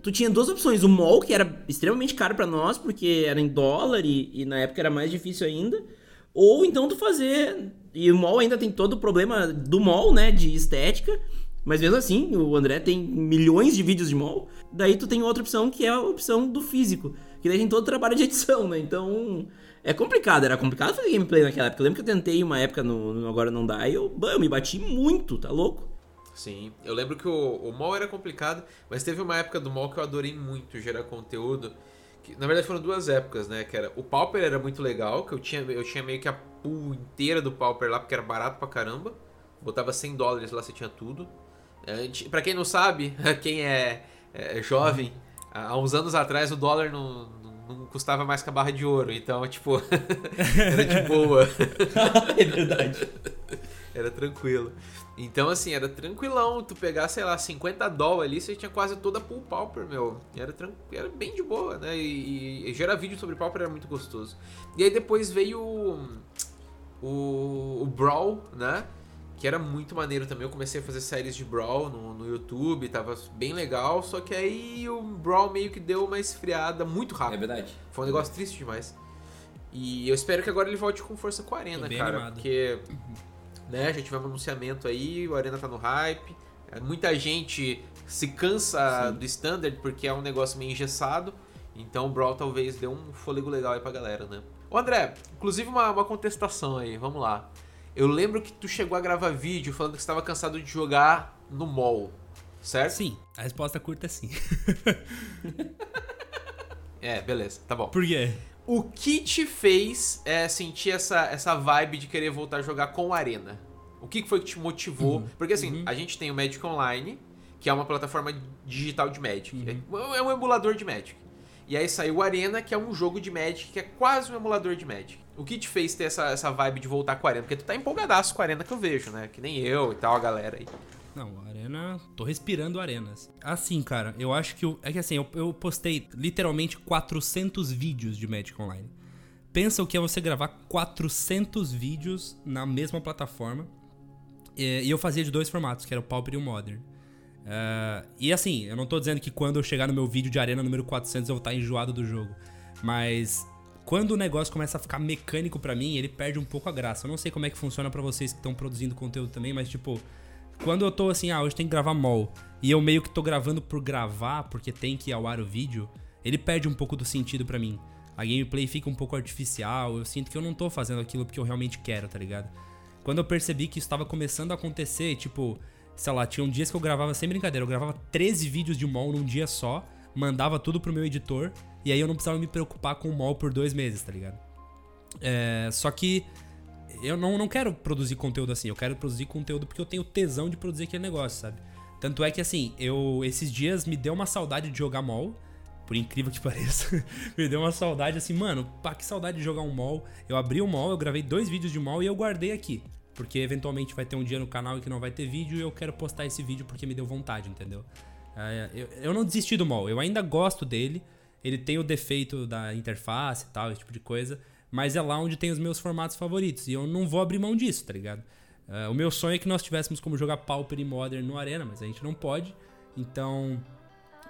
Speaker 1: tu tinha duas opções. O mall, que era extremamente caro para nós, porque era em dólar e, e, na época era mais difícil ainda. Ou então tu fazer e o mall ainda tem todo o problema do mall, né? De estética. Mas mesmo assim, o André tem milhões de vídeos de mall. Daí tu tem outra opção que é a opção do físico. Que daí tem todo o trabalho de edição, né? Então. É complicado, era complicado fazer gameplay naquela época. Eu lembro que eu tentei uma época no, no Agora Não Dá e eu, eu me bati muito, tá louco?
Speaker 3: Sim, eu lembro que o, o era complicado, mas teve uma época do mall que eu adorei muito gerar conteúdo. Que, na verdade foram duas épocas, né? Que era o Pauper era muito legal, que eu tinha, eu tinha meio que a pool inteira do Pauper lá, porque era barato pra caramba. Botava 100 dólares lá, você tinha tudo. É, pra quem não sabe, (laughs) quem é, é jovem, há uns anos atrás o dólar não, não custava mais que a barra de ouro. Então, tipo, (laughs) era de boa. (laughs)
Speaker 1: é verdade.
Speaker 3: Era tranquilo. Então, assim, era tranquilão. Tu pegar, sei lá, 50 dólares ali, você tinha quase toda a pool Pauper, meu. Era, era bem de boa, né? E, e, e gerar vídeo sobre Pauper era muito gostoso. E aí depois veio o, o, o Brawl, né? que era muito maneiro também. Eu comecei a fazer séries de Brawl no, no YouTube, tava bem legal, só que aí o Brawl meio que deu uma esfriada muito rápido.
Speaker 4: É verdade.
Speaker 3: Foi um negócio triste demais. E eu espero que agora ele volte com força com a Arena,
Speaker 2: Tô bem
Speaker 3: cara.
Speaker 2: animado.
Speaker 3: Porque, né, já tivemos um anunciamento aí, o Arena tá no hype. É, Muita gente se cansa do Standard porque é um negócio meio engessado. Então o Brawl talvez dê um fôlego legal aí pra galera, né? Ô André, inclusive uma, uma contestação aí, vamos lá. Eu lembro que tu chegou a gravar vídeo falando que você estava cansado de jogar no mall, certo?
Speaker 2: Sim, a resposta curta é sim. (laughs)
Speaker 3: É, beleza, tá bom.
Speaker 2: Por quê?
Speaker 3: O que te fez é, sentir essa, essa vibe de querer voltar a jogar com Arena? O que foi que te motivou? Porque assim, a gente tem o Magic Online, que é uma plataforma digital de Magic. É é um emulador de Magic. E aí saiu o Arena, que é um jogo de Magic, que é quase um emulador de Magic. O que te fez ter essa, essa vibe de voltar com a Arena? Porque tu tá empolgadaço com a Arena que eu vejo, né? Que nem eu e tal, a galera aí.
Speaker 2: Não, Arena. Tô respirando arenas. Assim, cara, eu acho que. o- É que assim, eu, eu postei literalmente 400 vídeos de Magic Online. Pensa o que é você gravar 400 vídeos na mesma plataforma. É, E eu fazia de dois formatos, que era o Pauper e o Modern. É, e assim, eu não tô dizendo que quando eu chegar no meu vídeo de arena número 400 eu vou estar enjoado do jogo. Mas quando o negócio começa a ficar mecânico pra mim, ele perde um pouco a graça. Eu não sei como é que funciona pra vocês que estão produzindo conteúdo também, mas tipo, quando eu tô assim, ah, hoje tem que gravar mol, e eu meio que tô gravando por gravar, porque tem que ir ao ar o vídeo, ele perde um pouco do sentido pra mim. A gameplay fica um pouco artificial, eu sinto que eu não tô fazendo aquilo porque eu realmente quero, tá ligado? Quando eu percebi que isso tava começando a acontecer, tipo, sei lá, tinham dias que eu gravava sem brincadeira, eu gravava 13 vídeos de mol num dia só, mandava tudo pro meu editor, e aí eu não precisava me preocupar com o mol por dois meses, tá ligado? É, só que eu não, não quero produzir conteúdo assim, eu quero produzir conteúdo porque eu tenho tesão de produzir aquele negócio, sabe? Tanto é que assim, eu esses dias me deu uma saudade de jogar mol, por incrível que (laughs) pareça. me deu uma saudade assim, mano, pá, que saudade de jogar um mol. Eu abri o mol, eu gravei dois vídeos de mol e eu guardei aqui. Porque eventualmente vai ter um dia no canal que não vai ter vídeo e eu quero postar esse vídeo porque me deu vontade, entendeu? Eu, eu não desisti do mol, eu ainda gosto dele. Ele tem o defeito da interface e tal, esse tipo de coisa. Mas é lá onde tem os meus formatos favoritos. E eu não vou abrir mão disso, tá ligado? É, o meu sonho é que nós tivéssemos como jogar Pauper e Modern no Arena, mas a gente não pode. Então,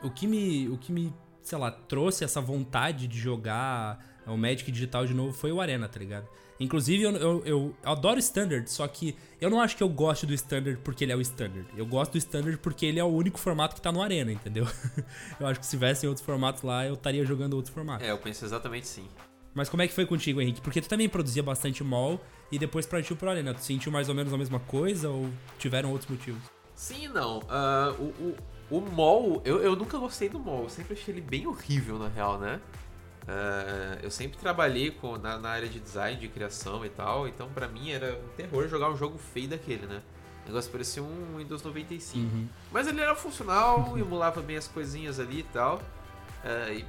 Speaker 2: o que me, o que me, sei lá, trouxe essa vontade de jogar o Magic digital de novo foi o Arena, tá ligado? Inclusive, eu, eu, eu adoro Standard, só que eu não acho que eu gosto do Standard porque ele é o Standard. Eu gosto do Standard porque ele é o único formato que tá no Arena, entendeu? (laughs) eu acho que se tivessem outros formatos lá, eu estaria jogando outros formatos.
Speaker 3: É, eu penso exatamente sim.
Speaker 2: Mas como é que foi contigo, Henrique? Porque tu também produzia bastante mall e depois partiu pro Arena. Tu sentiu mais ou menos a mesma coisa ou tiveram outros motivos?
Speaker 3: Sim não. Ah, o, o, o mall, eu, eu nunca gostei do mall. Eu sempre achei ele bem horrível, na real, né? Ah, eu sempre trabalhei com, na, na área de design, de criação e tal. Então, pra mim, era um terror jogar um jogo feio daquele, né? O negócio parecia um Windows 95.
Speaker 2: Uhum.
Speaker 3: Mas ele era funcional, (laughs) emulava bem as coisinhas ali e tal. Ah, e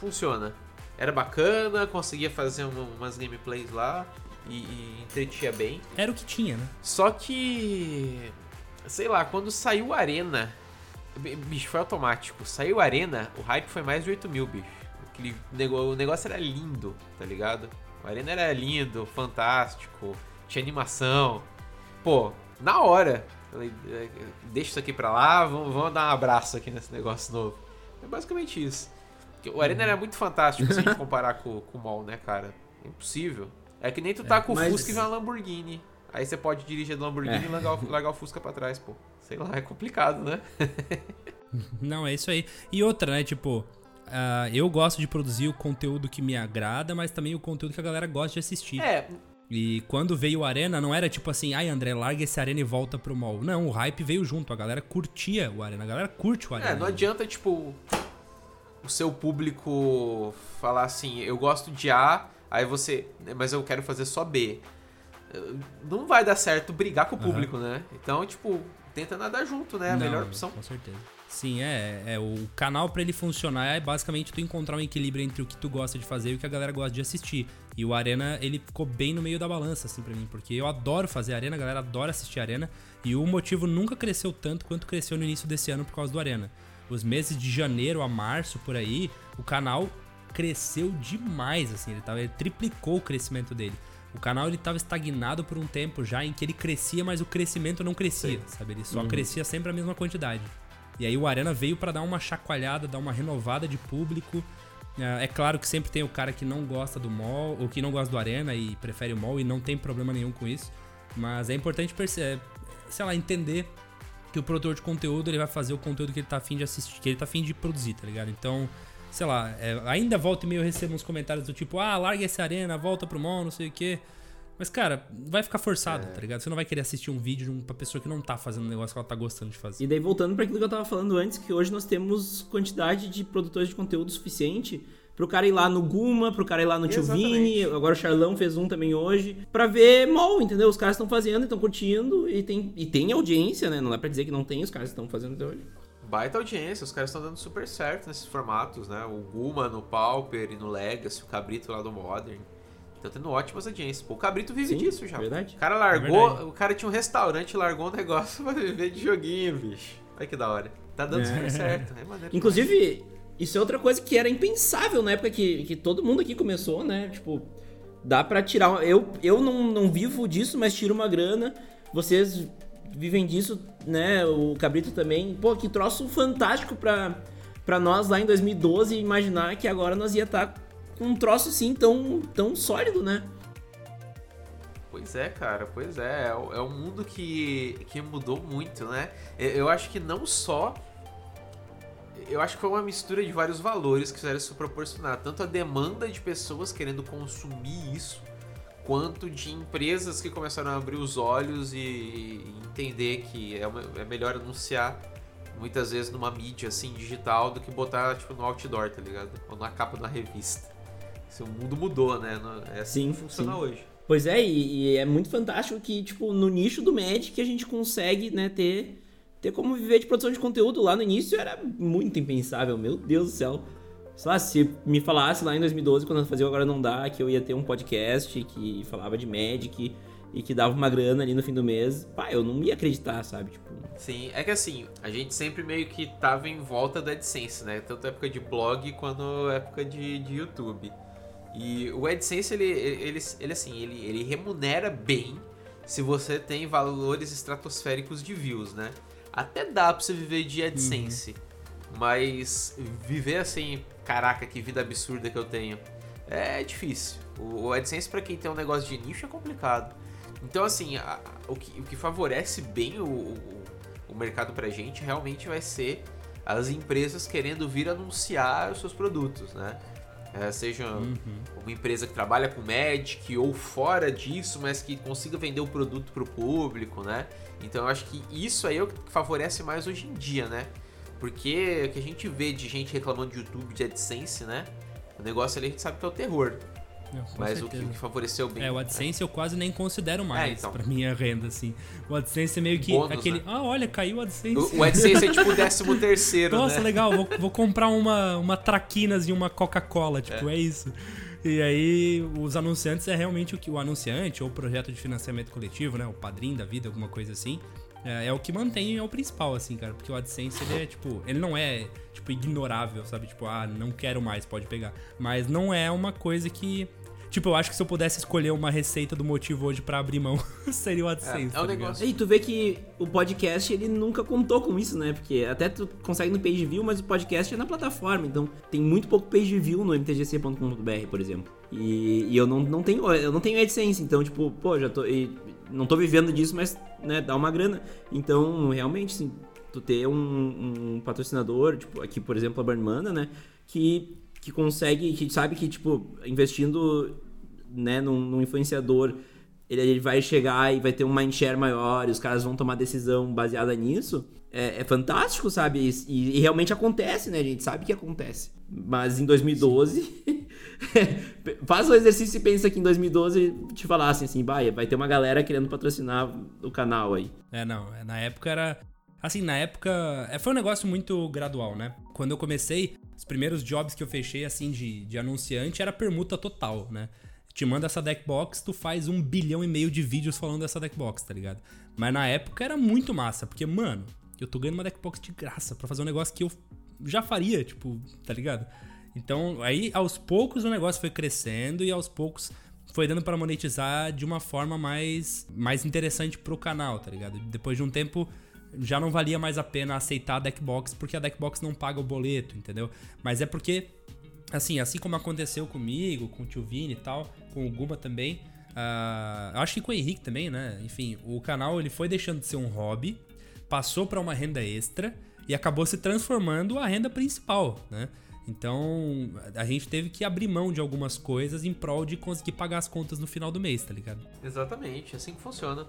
Speaker 3: funciona. Era bacana, conseguia fazer uma- umas gameplays lá e, e entretia bem.
Speaker 2: Era o que tinha, né?
Speaker 3: Só que. Sei lá, quando saiu a Arena. Bicho, foi automático. Saiu a Arena, o hype foi mais de 8 mil, bicho. Aquele o negócio era lindo, tá ligado? O Arena era lindo, fantástico, tinha animação. Pô, na hora. Falei, "É, deixa isso aqui pra lá, vamos, vamos dar um abraço aqui nesse negócio novo. É basicamente isso. Porque O Arena era muito fantástico se a gente comparar com, com o Mall, né, cara? É impossível. É que nem tu tá com o
Speaker 4: mas-
Speaker 3: Fusca e vê uma Lamborghini. Aí você pode dirigir a Lamborghini
Speaker 4: É.
Speaker 3: e largar, o- largar o Fusca pra trás, pô. Sei lá, é complicado, né? (laughs)
Speaker 2: Não, é isso aí. E outra, né? Tipo, ah, eu gosto de produzir o conteúdo que me agrada, mas também o conteúdo que a galera gosta de assistir.
Speaker 3: É,
Speaker 2: E quando veio o Arena, não era tipo assim, ai André, larga esse Arena e volta pro mall. Não, o hype veio junto, a galera curtia o Arena, a galera curte o Arena.
Speaker 3: é, não adianta, tipo, o seu público falar assim, eu gosto de A, aí você, mas eu quero fazer só B. Não vai dar certo brigar com o público, né? Então, tipo, tenta nadar junto, né? A
Speaker 2: Não,
Speaker 3: melhor opção.
Speaker 2: Com certeza. Sim, é, é o canal pra ele funcionar é basicamente tu encontrar um equilíbrio entre o que tu gosta de fazer e o que a galera gosta de assistir. E o Arena, ele ficou bem no meio da balança, assim, pra mim, porque eu adoro fazer Arena, a galera adora assistir Arena, e o motivo nunca cresceu tanto quanto cresceu no início desse ano por causa do Arena. Os meses de janeiro a março, por aí, o canal cresceu demais, assim, ele, tava, ele triplicou o crescimento dele. O canal ele tava estagnado por um tempo já em que ele crescia, mas o crescimento não crescia, sabe? Ele só crescia sempre a mesma quantidade. E aí o Arena veio para dar uma chacoalhada, dar uma renovada de público. É, é claro que sempre tem o cara que não gosta do mall, ou que não gosta do Arena e prefere o mall e não tem problema nenhum com isso. Mas é importante perceber, sei lá, entender que o produtor de conteúdo ele vai fazer o conteúdo que ele tá afim de assistir, que ele tá afim de produzir, tá ligado? Então, sei lá, é, ainda volta e meio eu recebo uns comentários do tipo, ah, larga essa arena, volta pro mall, não sei o quê. Mas, cara, vai ficar forçado, é. tá ligado? Você não vai querer assistir um vídeo de uma pessoa que não tá fazendo um negócio que ela tá gostando de fazer.
Speaker 1: E daí, voltando para aquilo que eu tava falando antes, que hoje nós temos quantidade de produtores de conteúdo suficiente pro cara ir lá no Guma, pro cara ir lá no Tio Vini, agora o Charlão fez um também hoje, pra ver mol, entendeu? Os caras estão fazendo, estão curtindo e tem, e tem audiência, né? Não dá pra dizer que não tem, os caras estão fazendo até hoje.
Speaker 3: Baita audiência, os caras estão dando super certo nesses formatos, né? O Guma no Pauper e no Legacy, o Cabrito lá do Modern. Tá tendo ótimas audiências. Pô, o Cabrito vive Sim, disso já.
Speaker 1: Verdade.
Speaker 3: O cara largou, é o cara tinha um restaurante, largou um negócio (laughs) pra viver de joguinho, bicho. Olha que da hora. Tá dando é. super certo. É (laughs)
Speaker 1: Inclusive, isso é outra coisa que era impensável na época que, que todo mundo aqui começou, né? Tipo, dá pra tirar. Eu, eu não, não vivo disso, mas tiro uma grana. Vocês vivem disso, né? O Cabrito também. Pô, que troço fantástico pra, pra nós lá em 2012 imaginar que agora nós ia estar tá com um troço assim tão, tão sólido, né?
Speaker 3: Pois é, cara, pois é. É um mundo que, que mudou muito, né? Eu acho que não só eu acho que foi uma mistura de vários valores que fizeram isso proporcionar. Tanto a demanda de pessoas querendo consumir isso, quanto de empresas que começaram a abrir os olhos e, entender que é, uma, é, melhor anunciar muitas vezes numa mídia assim digital do que botar tipo no outdoor, tá ligado? Ou na capa uma revista. Assim, o mundo mudou, né? É assim sim, que funciona sim. hoje.
Speaker 1: Pois é, e, e, é muito fantástico que, tipo, no nicho do Magic a gente consegue, né, ter ter como viver de produção de conteúdo lá no início era muito impensável, meu Deus do céu. Sei lá, se me falasse lá em 2012, quando eu fazia Agora Não Dá, que eu ia ter um podcast que falava de Magic e que dava uma grana ali no fim do mês, pá, eu não ia acreditar, sabe? Tipo...
Speaker 3: Sim, é que assim, a gente sempre meio que tava em volta da AdSense, né? Tanto época de blog quanto época de, de YouTube. E o AdSense, ele, ele, ele assim, ele, ele remunera bem se você tem valores estratosféricos de views, né? Até dá pra você viver de AdSense. Uhum. Mas viver assim, caraca, que vida absurda que eu tenho, é difícil. O, AdSense, para quem tem um negócio de nicho, é complicado. Então, assim, a, o, que, o que favorece bem o, o, o mercado pra gente realmente vai ser as empresas querendo vir anunciar os seus produtos, né? É, seja uhum. uma empresa que trabalha com Magic ou fora disso, mas que consiga vender o produto para o público, né? Então eu acho que isso aí é o que favorece mais hoje em dia, né? Porque o que a gente vê de gente reclamando de YouTube, de AdSense, né? O negócio ali a gente sabe que é o terror. Não, mas o que, o que, favoreceu bem.
Speaker 2: É, o AdSense eu quase nem considero mais é, então. pra minha renda, assim. O AdSense é meio que Bônus, aquele. Né? Ah, olha, caiu o AdSense.
Speaker 3: O, o AdSense é tipo o décimo terceiro. (laughs)
Speaker 2: Nossa,
Speaker 3: né?
Speaker 2: legal, vou, vou comprar uma, uma Traquinas e uma Coca-Cola, tipo, é. é isso. E aí, os anunciantes é realmente o que o anunciante ou projeto de financiamento coletivo, né? O padrinho da vida, alguma coisa assim. É, é, o que mantém, é o principal, assim, cara. Porque o AdSense, ele é, tipo, ele não é, tipo, ignorável, sabe? Tipo, ah, não quero mais, pode pegar. Mas não é uma coisa que Tipo, eu acho que se eu pudesse escolher uma receita do motivo hoje para abrir mão, (laughs) seria o AdSense. É, é um
Speaker 1: tá negócio. E tu vê que o podcast, ele nunca contou com isso, né? Porque até tu consegue no page view, mas o podcast é na plataforma. Então, tem muito pouco page view no mtgc.com.br, por exemplo. E, e, eu não, não tenho eu não tenho AdSense, então, tipo, pô, já tô. não tô vivendo disso, mas, né, dá uma grana. Então, realmente, assim, tu ter um, um patrocinador, tipo, aqui, por exemplo, a Burnmana, né? Que que consegue, que sabe que, tipo, investindo né, num, num influenciador, ele, ele, vai chegar e vai ter um mindshare maior, e os caras vão tomar decisão baseada nisso, é, é fantástico, sabe? E, e, realmente acontece, né? A gente sabe que acontece. Mas em 2012, (laughs) faz o exercício e pensa que em 2012 te falassem assim, vai, vai ter uma galera querendo patrocinar o canal aí.
Speaker 2: É, não, é, na época era. Assim, na época. É, foi um negócio muito gradual, né? Quando eu comecei, os primeiros jobs que eu fechei, assim, de, de anunciante, era permuta total, né? Te manda essa deckbox, tu faz um bilhão e meio de vídeos falando dessa deckbox, tá ligado? Mas na época era muito massa, porque, mano, eu tô ganhando uma deckbox de graça para fazer um negócio que eu já faria, tipo, tá ligado? Então, aí aos poucos o negócio foi crescendo e aos poucos foi dando para monetizar de uma forma mais, mais interessante pro canal, tá ligado? Depois de um tempo já não valia mais a pena aceitar a Deckbox porque a Deckbox não paga o boleto, entendeu? Mas é porque, assim, assim como aconteceu comigo, com o Tio Vini e tal, com o Guba também, uh, acho que com o Henrique também, né? Enfim, o canal ele foi deixando de ser um hobby, passou para uma renda extra e acabou se transformando a renda principal, né? Então, a gente teve que abrir mão de algumas coisas em prol de conseguir pagar as contas no final do mês, tá ligado?
Speaker 3: Exatamente, assim que funciona.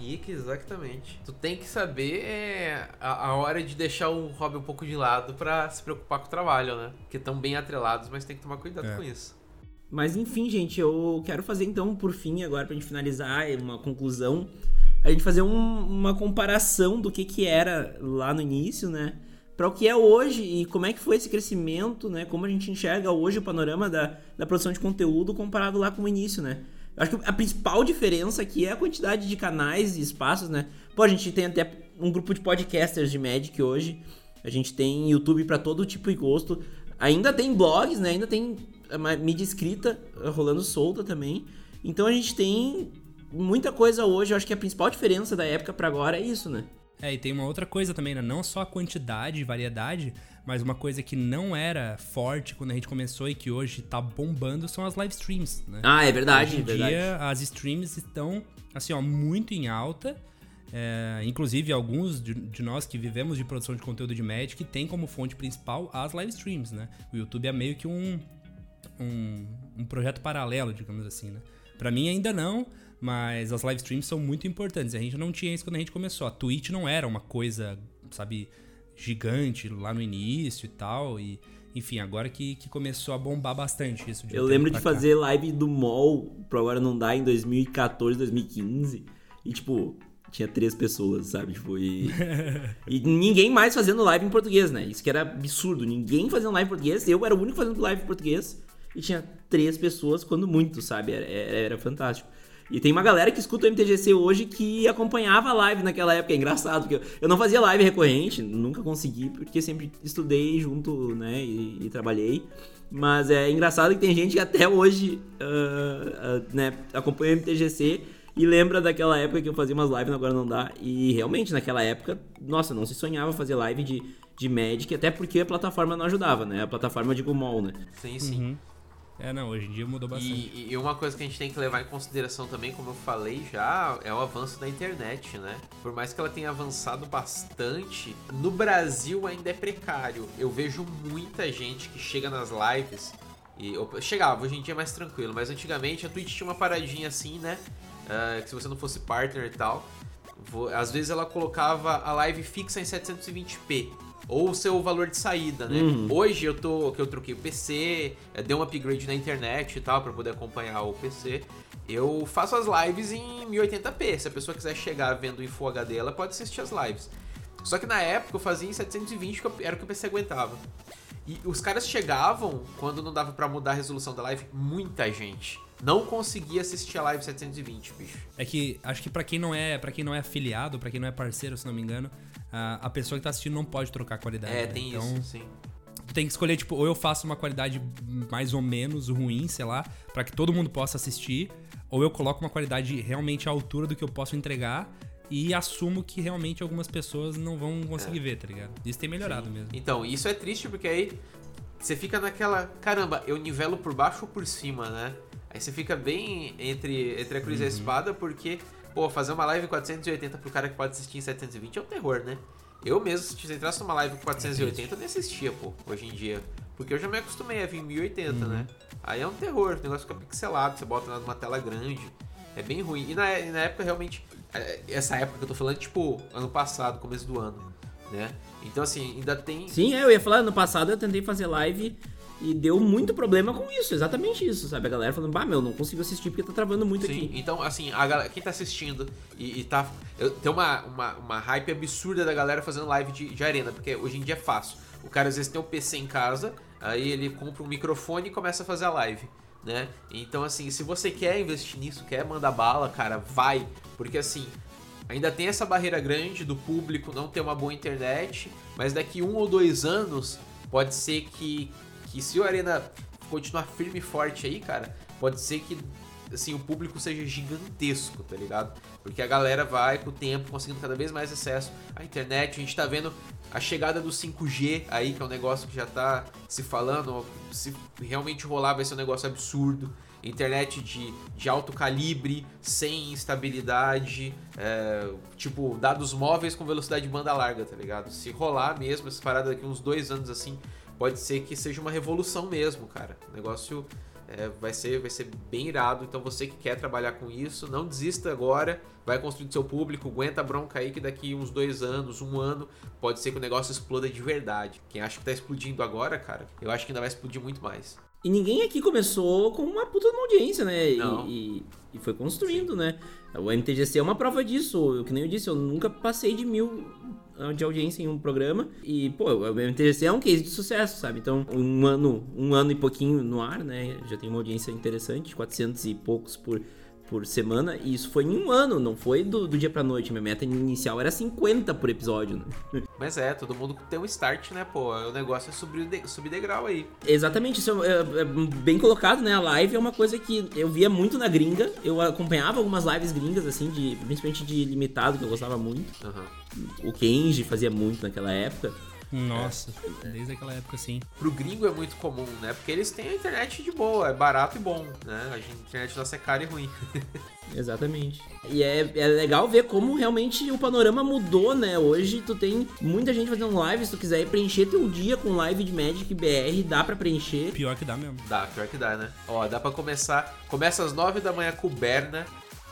Speaker 3: Ike, exatamente. Tu tem que saber é, a, a, hora de deixar o hobby um pouco de lado para se preocupar com o trabalho, né? Que estão bem atrelados, mas tem que tomar cuidado é. com isso.
Speaker 1: Mas enfim, gente, eu quero fazer então, por fim, agora pra gente finalizar, uma conclusão, a gente fazer um, uma comparação do que que era lá no início, né? Para o que é hoje e como é que foi esse crescimento, né? Como a gente enxerga hoje o panorama da, da produção de conteúdo comparado lá com o início, né? Acho que a principal diferença aqui é a quantidade de canais e espaços, né? Pô, a gente tem até um grupo de podcasters de Magic hoje. A gente tem YouTube para todo tipo e gosto. Ainda tem blogs, né? Ainda tem uma mídia escrita rolando solta também. Então a gente tem muita coisa hoje. Eu acho que a principal diferença da época para agora é isso, né?
Speaker 2: É, e tem uma outra coisa também, né? Não só a quantidade e variedade, mas uma coisa que não era forte quando a gente começou e que hoje tá bombando são as live streams, né?
Speaker 1: Ah, é verdade.
Speaker 2: Hoje em
Speaker 1: verdade.
Speaker 2: dia, as streams estão, assim, ó, muito em alta. É, inclusive, alguns de, de, nós que vivemos de produção de conteúdo de Magic tem como fonte principal as live streams, né? O YouTube é meio que um, um, um projeto paralelo, digamos assim, né? Pra mim ainda não, mas as live streams são muito importantes. A gente não tinha isso quando a gente começou. A Twitch não era uma coisa, sabe, gigante lá no início e tal. E, enfim, agora que, que começou a bombar bastante isso.
Speaker 1: Eu lembro de cá. fazer live do mall pro Agora Não Dá em 2014, 2015. E, tipo, tinha três pessoas, sabe? Tipo, e, (laughs) e ninguém mais fazendo live em português, né? Isso que era absurdo. Ninguém fazendo live em português. Eu era o único fazendo live em português. E tinha três pessoas, quando muito, sabe? Era, era, era fantástico. E tem uma galera que escuta o MTGC hoje que acompanhava a live naquela época. É engraçado, porque eu não fazia live recorrente, nunca consegui, porque sempre estudei junto, né, e, e trabalhei. Mas é engraçado que tem gente que até hoje uh, uh, né, acompanha o MTGC e lembra daquela época que eu fazia umas lives, agora não dá. E realmente, naquela época, nossa, não se sonhava fazer live de, de Magic, até porque a plataforma não ajudava, né? A plataforma de Gumol, né?
Speaker 3: Sim, sim. Uhum.
Speaker 2: É, não, hoje em dia mudou bastante.
Speaker 3: E, e, uma coisa que a gente tem que levar em consideração também, como eu falei já, é o avanço da internet, né? Por mais que ela tenha avançado bastante, no Brasil ainda é precário. Eu vejo muita gente que chega nas lives e chegava, hoje em dia é mais tranquilo, mas antigamente a Twitch tinha uma paradinha assim, né? Uh, que se você não fosse partner e tal, às vezes ela colocava a live fixa em 720p ou o seu valor de saída, né? Uhum. Hoje eu tô que eu troquei o PC, é, dei um upgrade na internet e tal para poder acompanhar o PC. Eu faço as lives em 1080p. Se a pessoa quiser chegar vendo em Full HD, ela pode assistir as lives. Só que na época eu fazia em 720, que era o que o PC aguentava. E os caras chegavam, quando não dava para mudar a resolução da live, muita gente não conseguia assistir a live 720, bicho.
Speaker 2: É que acho que para quem não é, para quem não é afiliado, para quem não é parceiro, se não me engano, a, a pessoa que tá assistindo não pode trocar a qualidade.
Speaker 3: É, né? tem então, isso, sim.
Speaker 2: Tu tem que escolher, tipo, ou eu faço uma qualidade mais ou menos ruim, sei lá, para que todo mundo possa assistir, ou eu coloco uma qualidade realmente à altura do que eu posso entregar e assumo que realmente algumas pessoas não vão conseguir é. ver, tá ligado? Isso tem melhorado sim. mesmo.
Speaker 3: Então, isso é triste porque aí você fica naquela, caramba, eu nivelo por baixo ou por cima, né? Aí você fica bem entre, entre a cruz uhum. e a uhum. espada, porque, pô, fazer uma live 480 pro cara que pode assistir em 720 é um terror, né? Eu mesmo, se entrasse numa live 480, eu nem assistia, pô, hoje em dia. Porque eu já me acostumei a vir em 1080, uhum. né? Aí é um terror, o negócio fica pixelado, você bota numa tela grande. É bem ruim. E na, e na época, realmente, é, essa época que eu tô falando, tipo, ano passado, começo do ano, né? Então, assim, ainda tem.
Speaker 1: Sim, é, eu ia falar, ano passado eu tentei fazer live e deu muito problema com isso, exatamente isso, sabe? A galera falando, bah, meu, não consigo assistir porque tá travando muito
Speaker 3: Sim,
Speaker 1: aqui.
Speaker 3: Então, assim, a galera, quem tá assistindo e, e tá. Eu, tem uma, uma, uma hype absurda da galera fazendo live de, de arena, porque hoje em dia é fácil. O cara às vezes tem um PC em casa, aí ele compra um microfone e começa a fazer a live. Né? Então, assim, se você quer investir nisso, quer mandar bala, cara, vai. Porque, assim, ainda tem essa barreira grande do público não ter uma boa internet, mas daqui um ou dois anos pode ser que que se o Arena continuar firme e forte aí, cara, pode ser que assim, o público seja gigantesco, tá ligado? Porque a galera vai com o tempo conseguindo cada vez mais acesso à internet. A gente tá vendo a chegada do 5G aí, que é um negócio que já tá se falando, se realmente rolar vai ser um negócio absurdo. Internet de, de alto calibre, sem instabilidade, é, tipo, dados móveis com velocidade de banda larga, tá ligado? Se rolar mesmo essa parada daqui uns dois anos assim, pode ser que seja uma revolução mesmo, cara. O negócio é, vai, ser, vai ser bem irado. Então você que quer trabalhar com isso, não desista agora. Vai construir seu público, aguenta a bronca aí que daqui uns dois anos, um ano, pode ser que o negócio exploda de verdade. Quem acha que tá explodindo agora, cara, eu acho que ainda vai explodir muito mais.
Speaker 1: E ninguém aqui começou com uma puta uma audiência, né?
Speaker 3: Não.
Speaker 1: E, e, e foi construindo, Sim. né? O MTGC é uma prova disso. Eu, que nem eu disse, eu nunca passei de mil de audiência em um programa. E, pô, o MTGC é um case de sucesso, sabe? Então, um ano, um ano e pouquinho no ar, né? Já tem uma audiência interessante, 400 e poucos por por semana, e isso foi em um ano, não foi do, do dia pra noite. Minha meta inicial era 50 por episódio. Né? (laughs)
Speaker 3: Mas é, todo mundo tem um start, né, pô? O negócio é subir, de, subir degrau aí.
Speaker 1: Exatamente, isso é, é, bem colocado, né? A live é uma coisa que eu via muito na gringa, eu acompanhava algumas lives gringas, assim, de, principalmente de limitado, que eu gostava muito. Uhum. O Kenji fazia muito naquela época.
Speaker 2: Nossa, é. desde aquela época sim.
Speaker 3: Pro gringo é muito comum, né? Porque eles têm a internet de boa, é barato e bom, né? A internet nossa é cara e ruim. (laughs)
Speaker 1: Exatamente. E é, é legal ver como realmente o panorama mudou, né? Hoje tu tem muita gente fazendo live, se tu quiser preencher teu dia com live de Magic BR, dá para preencher.
Speaker 2: Pior que dá mesmo.
Speaker 3: Dá, pior que dá, né? Ó, dá para começar. Começa às 9 da manhã com o Berna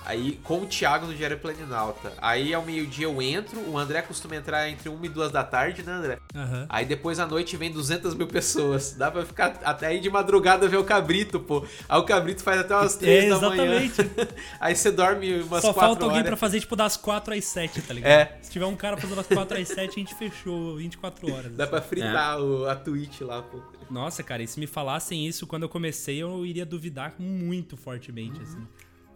Speaker 3: Aí, com o Thiago no Diário Planinalta. Aí, ao meio-dia eu entro. O André costuma entrar entre 1 e 2 da tarde, né, André? Uhum. Aí, depois à noite vem 200 mil pessoas. Dá pra ficar até aí de madrugada ver o Cabrito, pô. Aí, o Cabrito faz até umas 3 é, da manhã. (laughs) aí, você dorme umas Só 4
Speaker 2: falta alguém pra fazer, tipo, das 4 às 7, tá ligado? É. Se tiver um cara fazendo das 4 às 7, a gente fechou 24 horas.
Speaker 3: Dá assim. pra fritar é. o, a Twitch lá, pô.
Speaker 2: Nossa, cara, e se me falassem isso quando eu comecei, eu iria duvidar muito fortemente, uhum. assim.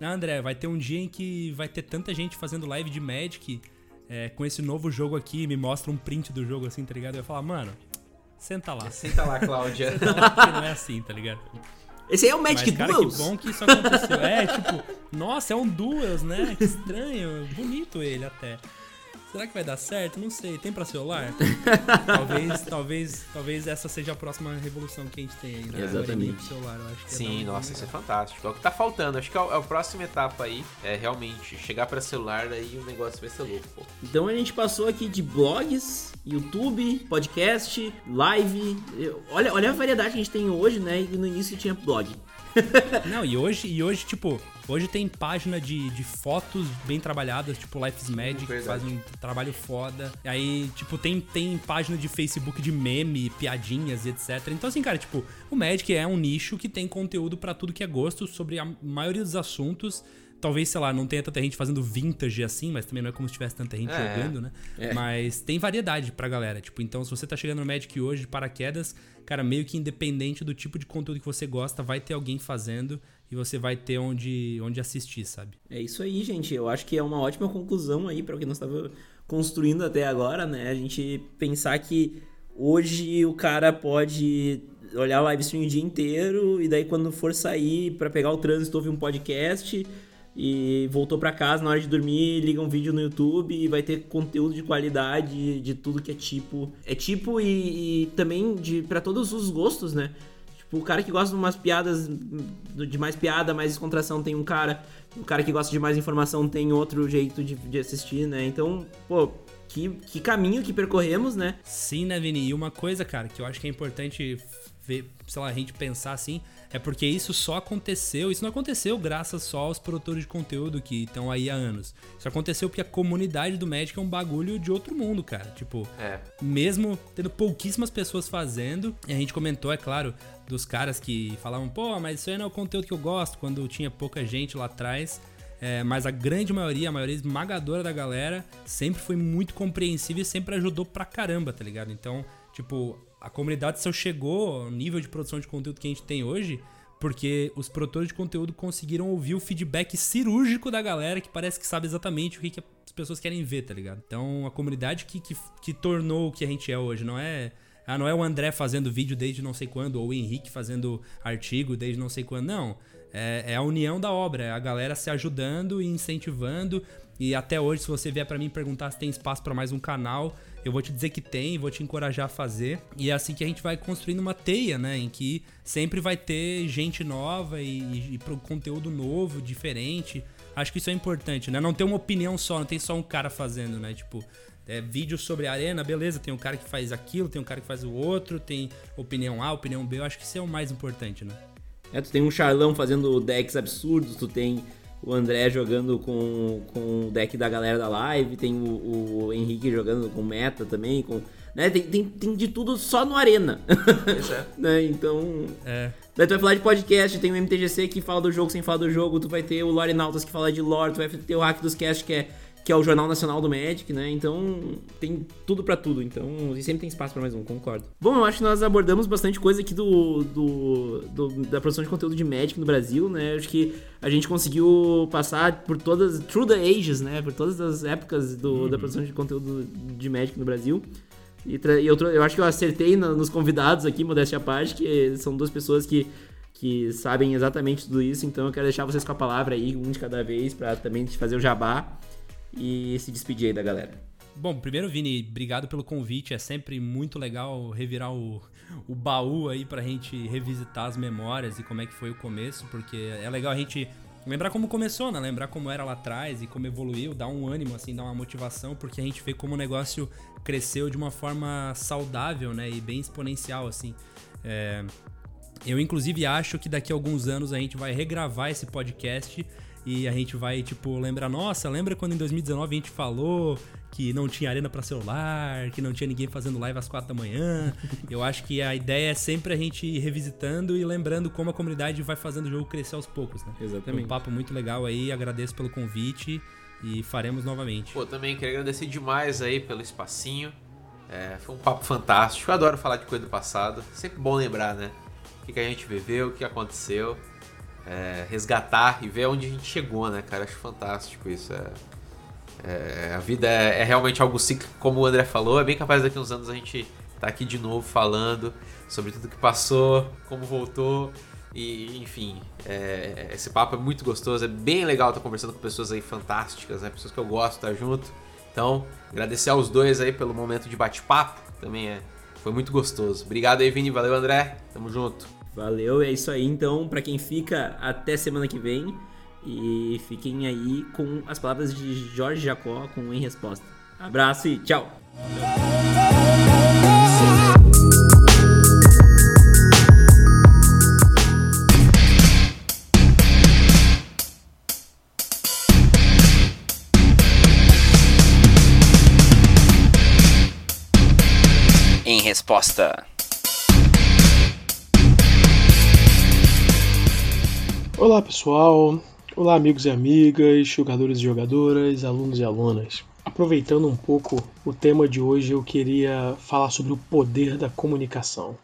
Speaker 2: Ah, André, vai ter um dia em que vai ter tanta gente fazendo live de Magic é, com esse novo jogo aqui, me mostra um print do jogo assim, tá ligado? Eu ia falar, mano, senta lá.
Speaker 3: Senta lá, Cláudia.
Speaker 2: senta lá, porque não é assim, tá ligado?
Speaker 1: Esse aí é o Magic Mas,
Speaker 2: cara, Duels. que bom que isso aconteceu. É, tipo, nossa, é um Duels, né? Que estranho. Bonito ele até. Será que vai dar certo? Não sei. Tem para celular? (laughs) talvez, talvez, talvez essa seja a próxima revolução que a gente tem aí, né?
Speaker 1: Exatamente.
Speaker 2: Celular, eu acho que
Speaker 3: Sim, nossa, isso é fantástico. É o que tá faltando. Acho que é a, é próxima etapa aí é realmente chegar para celular, daí o negócio vai ser louco. Pô.
Speaker 1: Então a gente passou aqui de blogs, YouTube, podcast, live. Olha, olha a variedade que a gente tem hoje, né? E no início tinha blog.
Speaker 2: Não, e hoje, e hoje, tipo, hoje tem página de, de fotos bem trabalhadas, tipo Life is Magic, que fazem um trabalho foda. Aí, tipo, tem, tem página de Facebook de meme, piadinhas e etc. Então, assim, cara, tipo, o Magic é um nicho que tem conteúdo para tudo que é gosto sobre a maioria dos assuntos talvez, sei lá, não tenha tanta gente fazendo vintage assim, mas também não é como se tivesse tanta gente é, jogando, né? É. Mas tem variedade pra galera. Tipo, então se você tá chegando no Magic hoje de paraquedas, cara, meio que independente do tipo de conteúdo que você gosta, vai ter alguém fazendo e você vai ter onde, onde assistir, sabe?
Speaker 1: É isso aí, gente. Eu acho que é uma ótima conclusão aí para o que nós estava construindo até agora, né? A gente pensar que hoje o cara pode olhar live stream o dia inteiro e daí quando for sair para pegar o trânsito ouvir um podcast e voltou para casa na hora de dormir, liga um vídeo no YouTube e vai ter conteúdo de qualidade de tudo que é tipo. É tipo e, e também de para todos os gostos, né? Tipo, o cara que gosta de umas piadas, de mais piada, mais descontração, tem um cara. O cara que gosta de mais informação tem outro jeito de, de assistir, né? Então, pô, que, que caminho que percorremos, né?
Speaker 2: Sim, né, Vini? E uma coisa, cara, que eu acho que é importante ver, sei lá, a gente pensar assim, é porque isso só aconteceu, isso não aconteceu graças só aos produtores de conteúdo que estão aí há anos. Isso aconteceu porque a comunidade do Magic é um bagulho de outro mundo, cara. Tipo, é. mesmo tendo pouquíssimas pessoas fazendo, e a gente comentou, é claro, dos caras que falavam, pô, mas isso aí não é o conteúdo que eu gosto, quando tinha pouca gente lá atrás. É, mas a grande maioria, a maioria esmagadora da galera, sempre foi muito compreensiva e sempre ajudou pra caramba, tá ligado? Então, tipo, a comunidade só chegou ao nível de produção de conteúdo que a gente tem hoje porque os produtores de conteúdo conseguiram ouvir o feedback cirúrgico da galera que parece que sabe exatamente o que, que as pessoas querem ver, tá ligado? Então, a comunidade que, que, que tornou o que a gente é hoje, não é Ah, não é o André fazendo vídeo desde não sei quando, ou o Henrique fazendo artigo desde não sei quando. Não. É, é a união da obra, é a galera se ajudando e incentivando. E até hoje, se você vier para mim perguntar se tem espaço para mais um canal, eu vou te dizer que tem, vou te encorajar a fazer. E é assim que a gente vai construindo uma teia, né? Em que sempre vai ter gente nova e, e, conteúdo novo, diferente. Acho que isso é importante, né? Não ter uma opinião só, não tem só um cara fazendo, né? Tipo, é, vídeo sobre arena, beleza, tem um cara que faz aquilo, tem um cara que faz o outro, tem opinião A, opinião B, eu acho que isso é o mais importante, né?
Speaker 1: É, tu tem um Charlão fazendo decks absurdos, tu tem o André jogando com, com o deck da galera da live, tem o, o Henrique jogando com meta também, com. Né? Tem, tem, tem de tudo só no Arena.
Speaker 3: é. (laughs)
Speaker 1: né? Então.
Speaker 2: É.
Speaker 1: Daí tu vai falar de podcast, tem o MTGC que fala do jogo sem falar do jogo, tu vai ter o Lore Nautas que fala de lore, tu vai ter o Hack dos Cast que é que é o Jornal Nacional do Magic, né? Então tem tudo para tudo. Então, e sempre tem espaço para mais um, concordo. Bom, eu acho que nós abordamos bastante coisa aqui do, do, do, da produção de conteúdo de Magic no Brasil, né? Acho que a gente conseguiu passar por todas, through the ages, né? Por todas as épocas do, uhum. da produção de conteúdo de Magic no Brasil. E, e eu, eu acho que eu acertei no, nos convidados aqui, modéstia à parte, que são duas pessoas que que sabem exatamente tudo isso, então eu quero deixar vocês com a palavra aí, um de cada vez, para também fazer o jabá e se despedir aí da galera.
Speaker 2: Bom, primeiro, Vini, obrigado pelo convite. É sempre muito legal revirar o, o baú aí pra gente revisitar as memórias e como é que foi o começo, porque é legal a gente lembrar como começou, né? Lembrar como era lá atrás e como evoluiu, dar um ânimo, assim, dar uma motivação, porque a gente vê como o negócio cresceu de uma forma saudável, né? E bem exponencial, assim. É... Eu, inclusive, acho que daqui a alguns anos a gente vai regravar esse podcast e a gente vai, tipo, lembrar, nossa, lembra quando em 2019 a gente falou que não tinha arena para celular, que não tinha ninguém fazendo live às quatro da manhã. Eu acho que a ideia é sempre a gente ir revisitando e lembrando como a comunidade vai fazendo o jogo crescer aos poucos, né?
Speaker 1: Exatamente.
Speaker 2: Um papo muito legal aí, agradeço pelo convite e faremos novamente.
Speaker 3: Pô, também queria agradecer demais aí pelo espacinho. É, foi um papo fantástico. Eu adoro falar de coisa do passado. Sempre bom lembrar, né? O que, que a gente viveu, o que aconteceu é, resgatar e ver onde a gente chegou, né, cara? Acho fantástico isso. É, é, a vida é, é, realmente algo cíclico, como o André falou. É bem capaz daqui uns anos a gente tá aqui de novo falando sobre tudo que passou, como voltou. E, enfim, é, esse papo é muito gostoso. É bem legal estar conversando com pessoas aí fantásticas, né? Pessoas que eu gosto estar junto. Então, agradecer aos dois aí pelo momento de bate-papo. Também é, foi muito gostoso. Obrigado aí, Vini. Valeu, André. Tamo junto.
Speaker 1: Valeu, é isso aí. Então, para quem fica, até semana que vem. E fiquem aí com as palavras de Jorge Jacó com Em Resposta. Abraço e tchau!
Speaker 4: Em resposta.
Speaker 5: Olá pessoal, olá amigos e amigas, jogadores e jogadoras, alunos e alunas. Aproveitando um pouco o tema de hoje, eu queria falar sobre o poder da comunicação.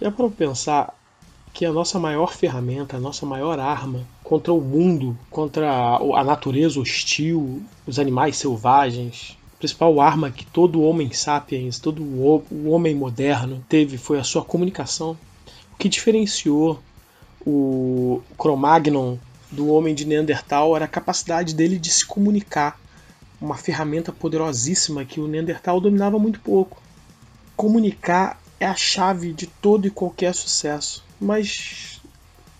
Speaker 5: Já parou pensar que a nossa maior ferramenta, a nossa maior arma contra o mundo, contra a natureza hostil, os animais selvagens, a principal arma que todo homem sapiens, todo o homem moderno teve foi a sua comunicação. O que diferenciou o Cro-Magnon do homem de Neandertal era a capacidade dele de se comunicar, uma ferramenta poderosíssima que o Neandertal dominava muito pouco. Comunicar é a chave de todo e qualquer sucesso. Mas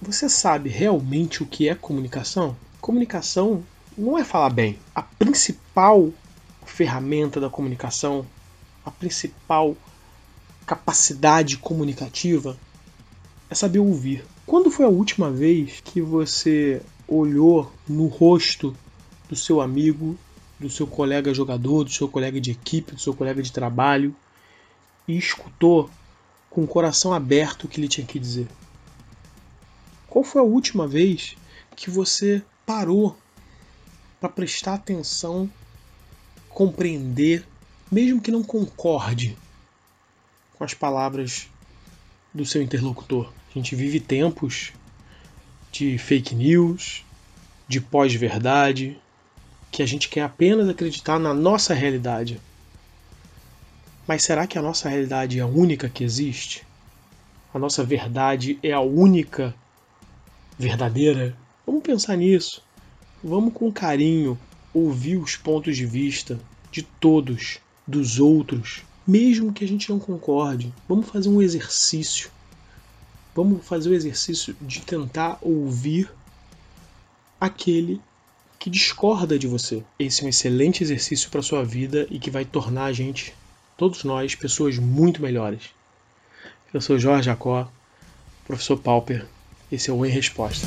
Speaker 5: você sabe realmente o que é comunicação? Comunicação não é falar bem. A principal ferramenta da comunicação, a principal capacidade comunicativa é saber ouvir. Quando foi a última vez que você olhou no rosto do seu amigo, do seu colega jogador, do seu colega de equipe, do seu colega de trabalho e escutou com o coração aberto o que ele tinha que dizer? Qual foi a última vez que você parou para prestar atenção, compreender, mesmo que não concorde com as palavras do seu interlocutor? A gente vive tempos de fake news, de pós-verdade, que a gente quer apenas acreditar na nossa realidade. Mas será que a nossa realidade é a única que existe? A nossa verdade é a única verdadeira? Vamos pensar nisso. Vamos com carinho ouvir os pontos de vista de todos, dos outros, mesmo que a gente não concorde. Vamos fazer um exercício. Vamos fazer o exercício de tentar ouvir aquele que discorda de você. Esse é um excelente exercício para sua vida e que vai tornar a gente, todos nós, pessoas muito melhores. Eu sou Jorge Jacó, professor Pauper. Esse é o Em Resposta.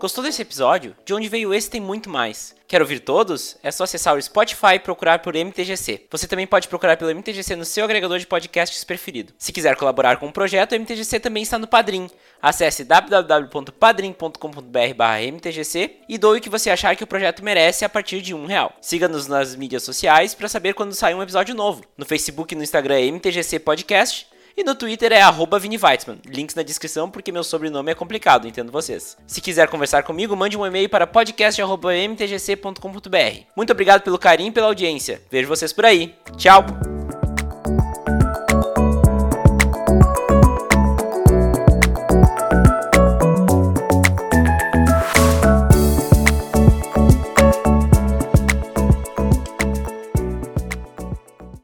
Speaker 1: Gostou desse episódio? De onde veio esse tem muito mais. Quer ouvir todos? É só acessar o Spotify e procurar por MTGC. Você também pode procurar pelo MTGC no seu agregador de podcasts preferido. Se quiser colaborar com o projeto, o MTGC também está no Padrim. Acesse www.padrim.com.br/mtgc e doe o que você achar que o projeto merece a partir de um real. Siga-nos nas mídias sociais para saber quando sai um episódio novo. No Facebook e no Instagram é MTGC Podcast e no Twitter é arroba. Links na descrição porque meu sobrenome é complicado, entendo vocês. Se quiser conversar comigo, mande um e-mail para podcast.mtgc.com.br. Muito obrigado pelo carinho e pela audiência. Vejo vocês por aí. Tchau!